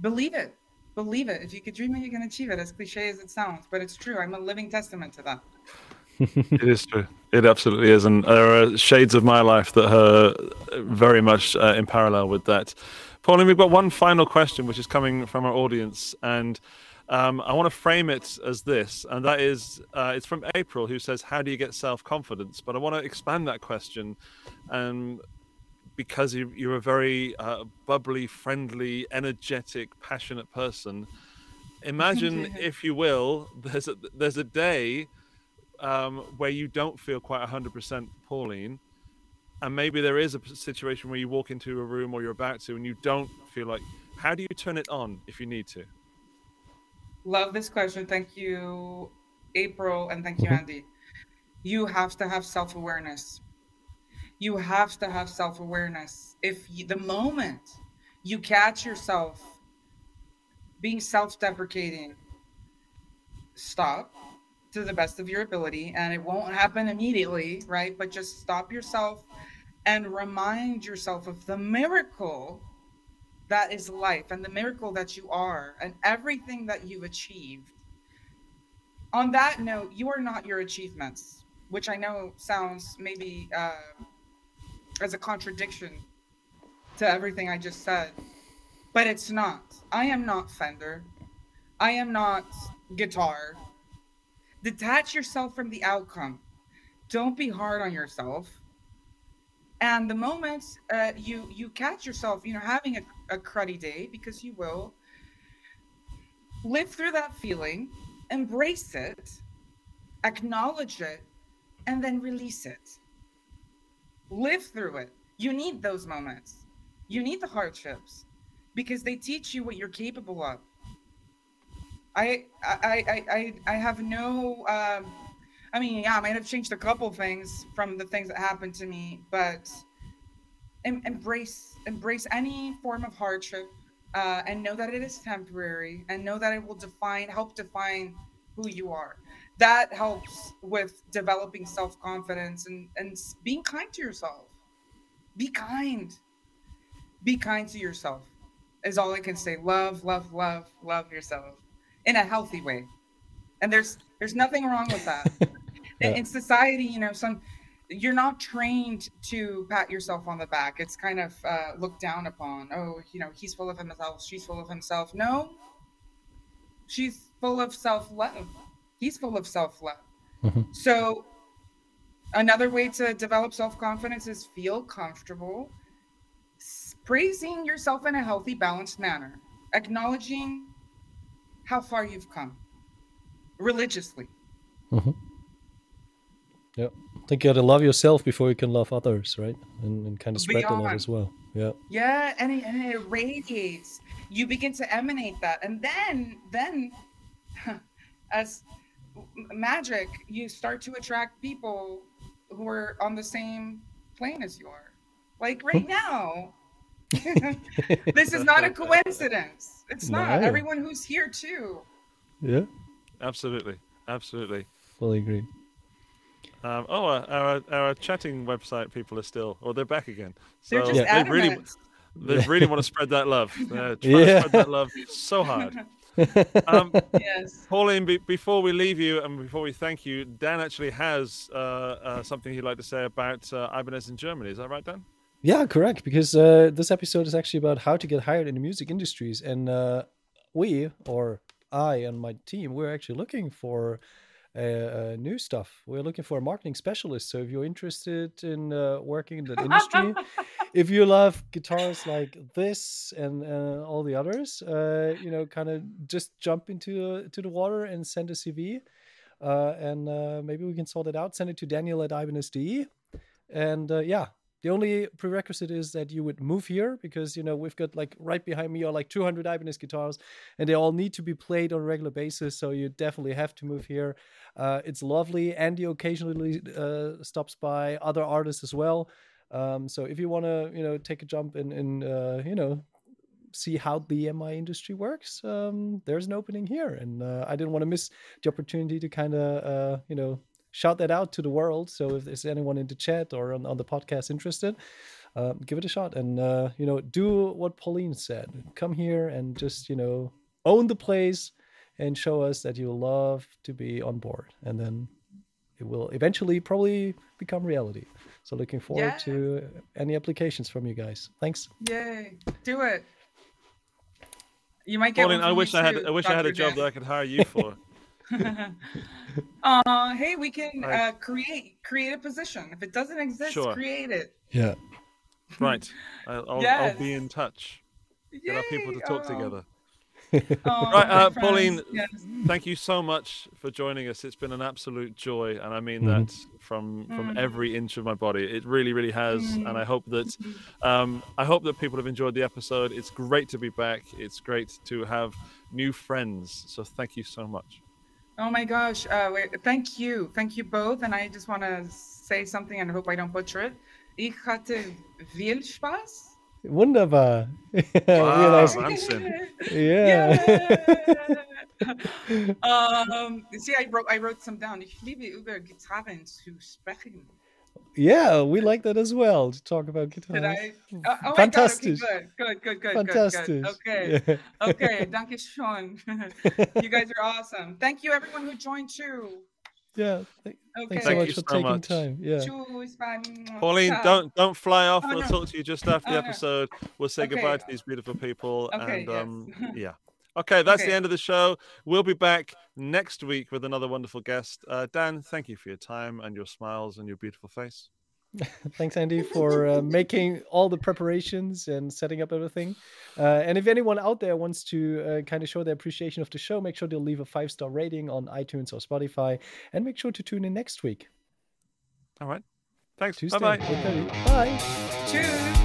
believe it. Believe it. If you could dream it, you can achieve it. As cliche as it sounds, but it's true. I'm a living testament to that. *laughs* it is true. It absolutely is, and there are shades of my life that are very much uh, in parallel with that. Pauline, we've got one final question, which is coming from our audience, and um, I want to frame it as this, and that is, uh, it's from April, who says, "How do you get self confidence?" But I want to expand that question, and because you, you're a very uh, bubbly, friendly, energetic, passionate person, imagine, *laughs* if you will, there's a, there's a day um, where you don't feel quite 100% Pauline, and maybe there is a situation where you walk into a room or you're about to, and you don't feel like. How do you turn it on if you need to? Love this question. Thank you, April, and thank you, Mhm. Andy. You have to have self awareness. You have to have self awareness. If you, the moment you catch yourself being self deprecating, stop to the best of your ability. And it won't happen immediately, right? But just stop yourself and remind yourself of the miracle that is life and the miracle that you are and everything that you've achieved. On that note, you are not your achievements, which I know sounds maybe uh, as a contradiction to everything I just said, but it's not. I am not Fender. I am not guitar. Detach yourself from the outcome. Don't be hard on yourself and the moment uh, you you catch yourself you know having a, a cruddy day because you will live through that feeling embrace it acknowledge it and then release it. Live through it. You need those moments. You need the hardships because they teach you what you're capable of. I i i i, I have no um I mean, yeah, I might have changed a couple things from the things that happened to me, but em- embrace embrace any form of hardship uh, and know that it is temporary and know that it will define help define who you are. That helps with developing self confidence and and being kind to yourself. Be kind. Be kind to yourself. Is all I can say. Love, love, love, love yourself in a healthy way. And there's there's nothing wrong with that *laughs* in society you know some you're not trained to pat yourself on the back. It's kind of uh, looked down upon. Oh you know he's full of himself she's full of himself. No. She's full of self-love. He's full of self-love. Mhm. so another way to develop self-confidence is feel comfortable praising yourself in a healthy balanced manner acknowledging how far you've come religiously. Yeah. I think you gotta love yourself before you can love others, right? And, and kind of spread the love as well. Yeah. Yeah, and it, and it radiates. You begin to emanate that, and then then, *laughs* as magic, you start to attract people who are on the same plane as you are. Like right hmm. now, *laughs* this is not a coincidence. It's not. No. Everyone who's here too. Yeah. Absolutely, absolutely. Fully agree. Um, oh, our, our our chatting website people are still, or they're back again. So They're just they really, they really want to *laughs* spread that love. They're *laughs* trying Yeah. to spread that love so hard. *laughs* Um, yes. Pauline, be, before we leave you and before we thank you, Dan actually has uh, uh, something he'd like to say about uh, Ibanez in Germany. Is that right, Dan? Yeah, correct. Because uh, this episode is actually about how to get hired in the music industries, and uh, we, or I and my team, we're actually looking for uh, uh, new stuff. We're looking for a marketing specialist. So if you're interested in uh, working in that industry, *laughs* if you love guitars like this and uh, all the others, uh, you know, kind of just jump into uh, to the water and send a CV, uh, and uh, maybe we can sort it out. Send it to Daniel at Ibanez.de, and uh, yeah, The only prerequisite is that you would move here because you know we've got like right behind me are like 200 Ibanez guitars, and they all need to be played on a regular basis. So you definitely have to move here. Uh, it's lovely. Andy occasionally uh, stops by, other artists as well. Um, so if you want to, you know, take a jump and, and uh, you know, see how the MI industry works, um, there's an opening here, and uh, I didn't want to miss the opportunity to kind of, uh, you know, shout that out to the world. So if there's anyone in the chat or on, on the podcast interested, um, give it a shot, and uh, you know, do what Pauline said. Come here and just, you know, own the place and show us that you love to be on board, and then it will eventually probably become reality. So looking forward Yeah. to any applications from you guys. Thanks. Yay! Do it. You might get. Pauline, I from wish I had too, I wish I had a job Dan. that I could hire you for. *laughs* *laughs* uh, hey, we can Right. uh, create create a position. If it doesn't exist, Sure. create it. Yeah. *laughs* right. I'll, I'll, I'll be in touch. Get our people to talk Oh, together. oh, *laughs* Right, uh, Pauline, yes. Thank you so much for joining us. It's been an absolute joy, and I mean Mhm. that from from Mm. every inch of my body. It really, really has, and Mm. I hope that um, I hope that people have enjoyed the episode. It's great to be back. It's great to have new friends. So thank you so much. Oh my gosh! Uh, wait, thank you, thank you both, and I just want to say something, and I hope I don't butcher it. Ich hatte viel Spaß. Wunderbar. *laughs* Wow, Real nice. Wahnsinn. Yeah. *laughs* um, see, I wrote, I wrote some down. Ich liebe über Gitarren zu sprechen. Yeah, we like that as well to talk about guitars. Did I? Oh Fantastisch. my God, okay, good, good, good, good, Fantastic. good, good. Okay, Yeah. *laughs* okay, *laughs* danke schön. *laughs* you guys are awesome. Thank you, everyone who joined too. yeah. Th- Okay. Thanks so Thank much you for so taking much. time. Yeah. Pauline, don't don't fly off. Oh, we'll no. talk to you just after the Oh, no. episode. We'll say Okay. goodbye to these beautiful people, Okay, and yes. um, yeah. Okay, that's the end of the show. We'll be back next week with another wonderful guest. Uh, Dan, thank you for your time and your smiles and your beautiful face. *laughs* Thanks, Andy, for uh, making all the preparations and setting up everything. Uh, and if anyone out there wants to uh, kind of show their appreciation of the show, make sure to leave a five star rating on iTunes or Spotify, and make sure to tune in next week. All right. Thanks. Tuesday, Bye bye. 8:30. Bye. Tschüss. Ciao.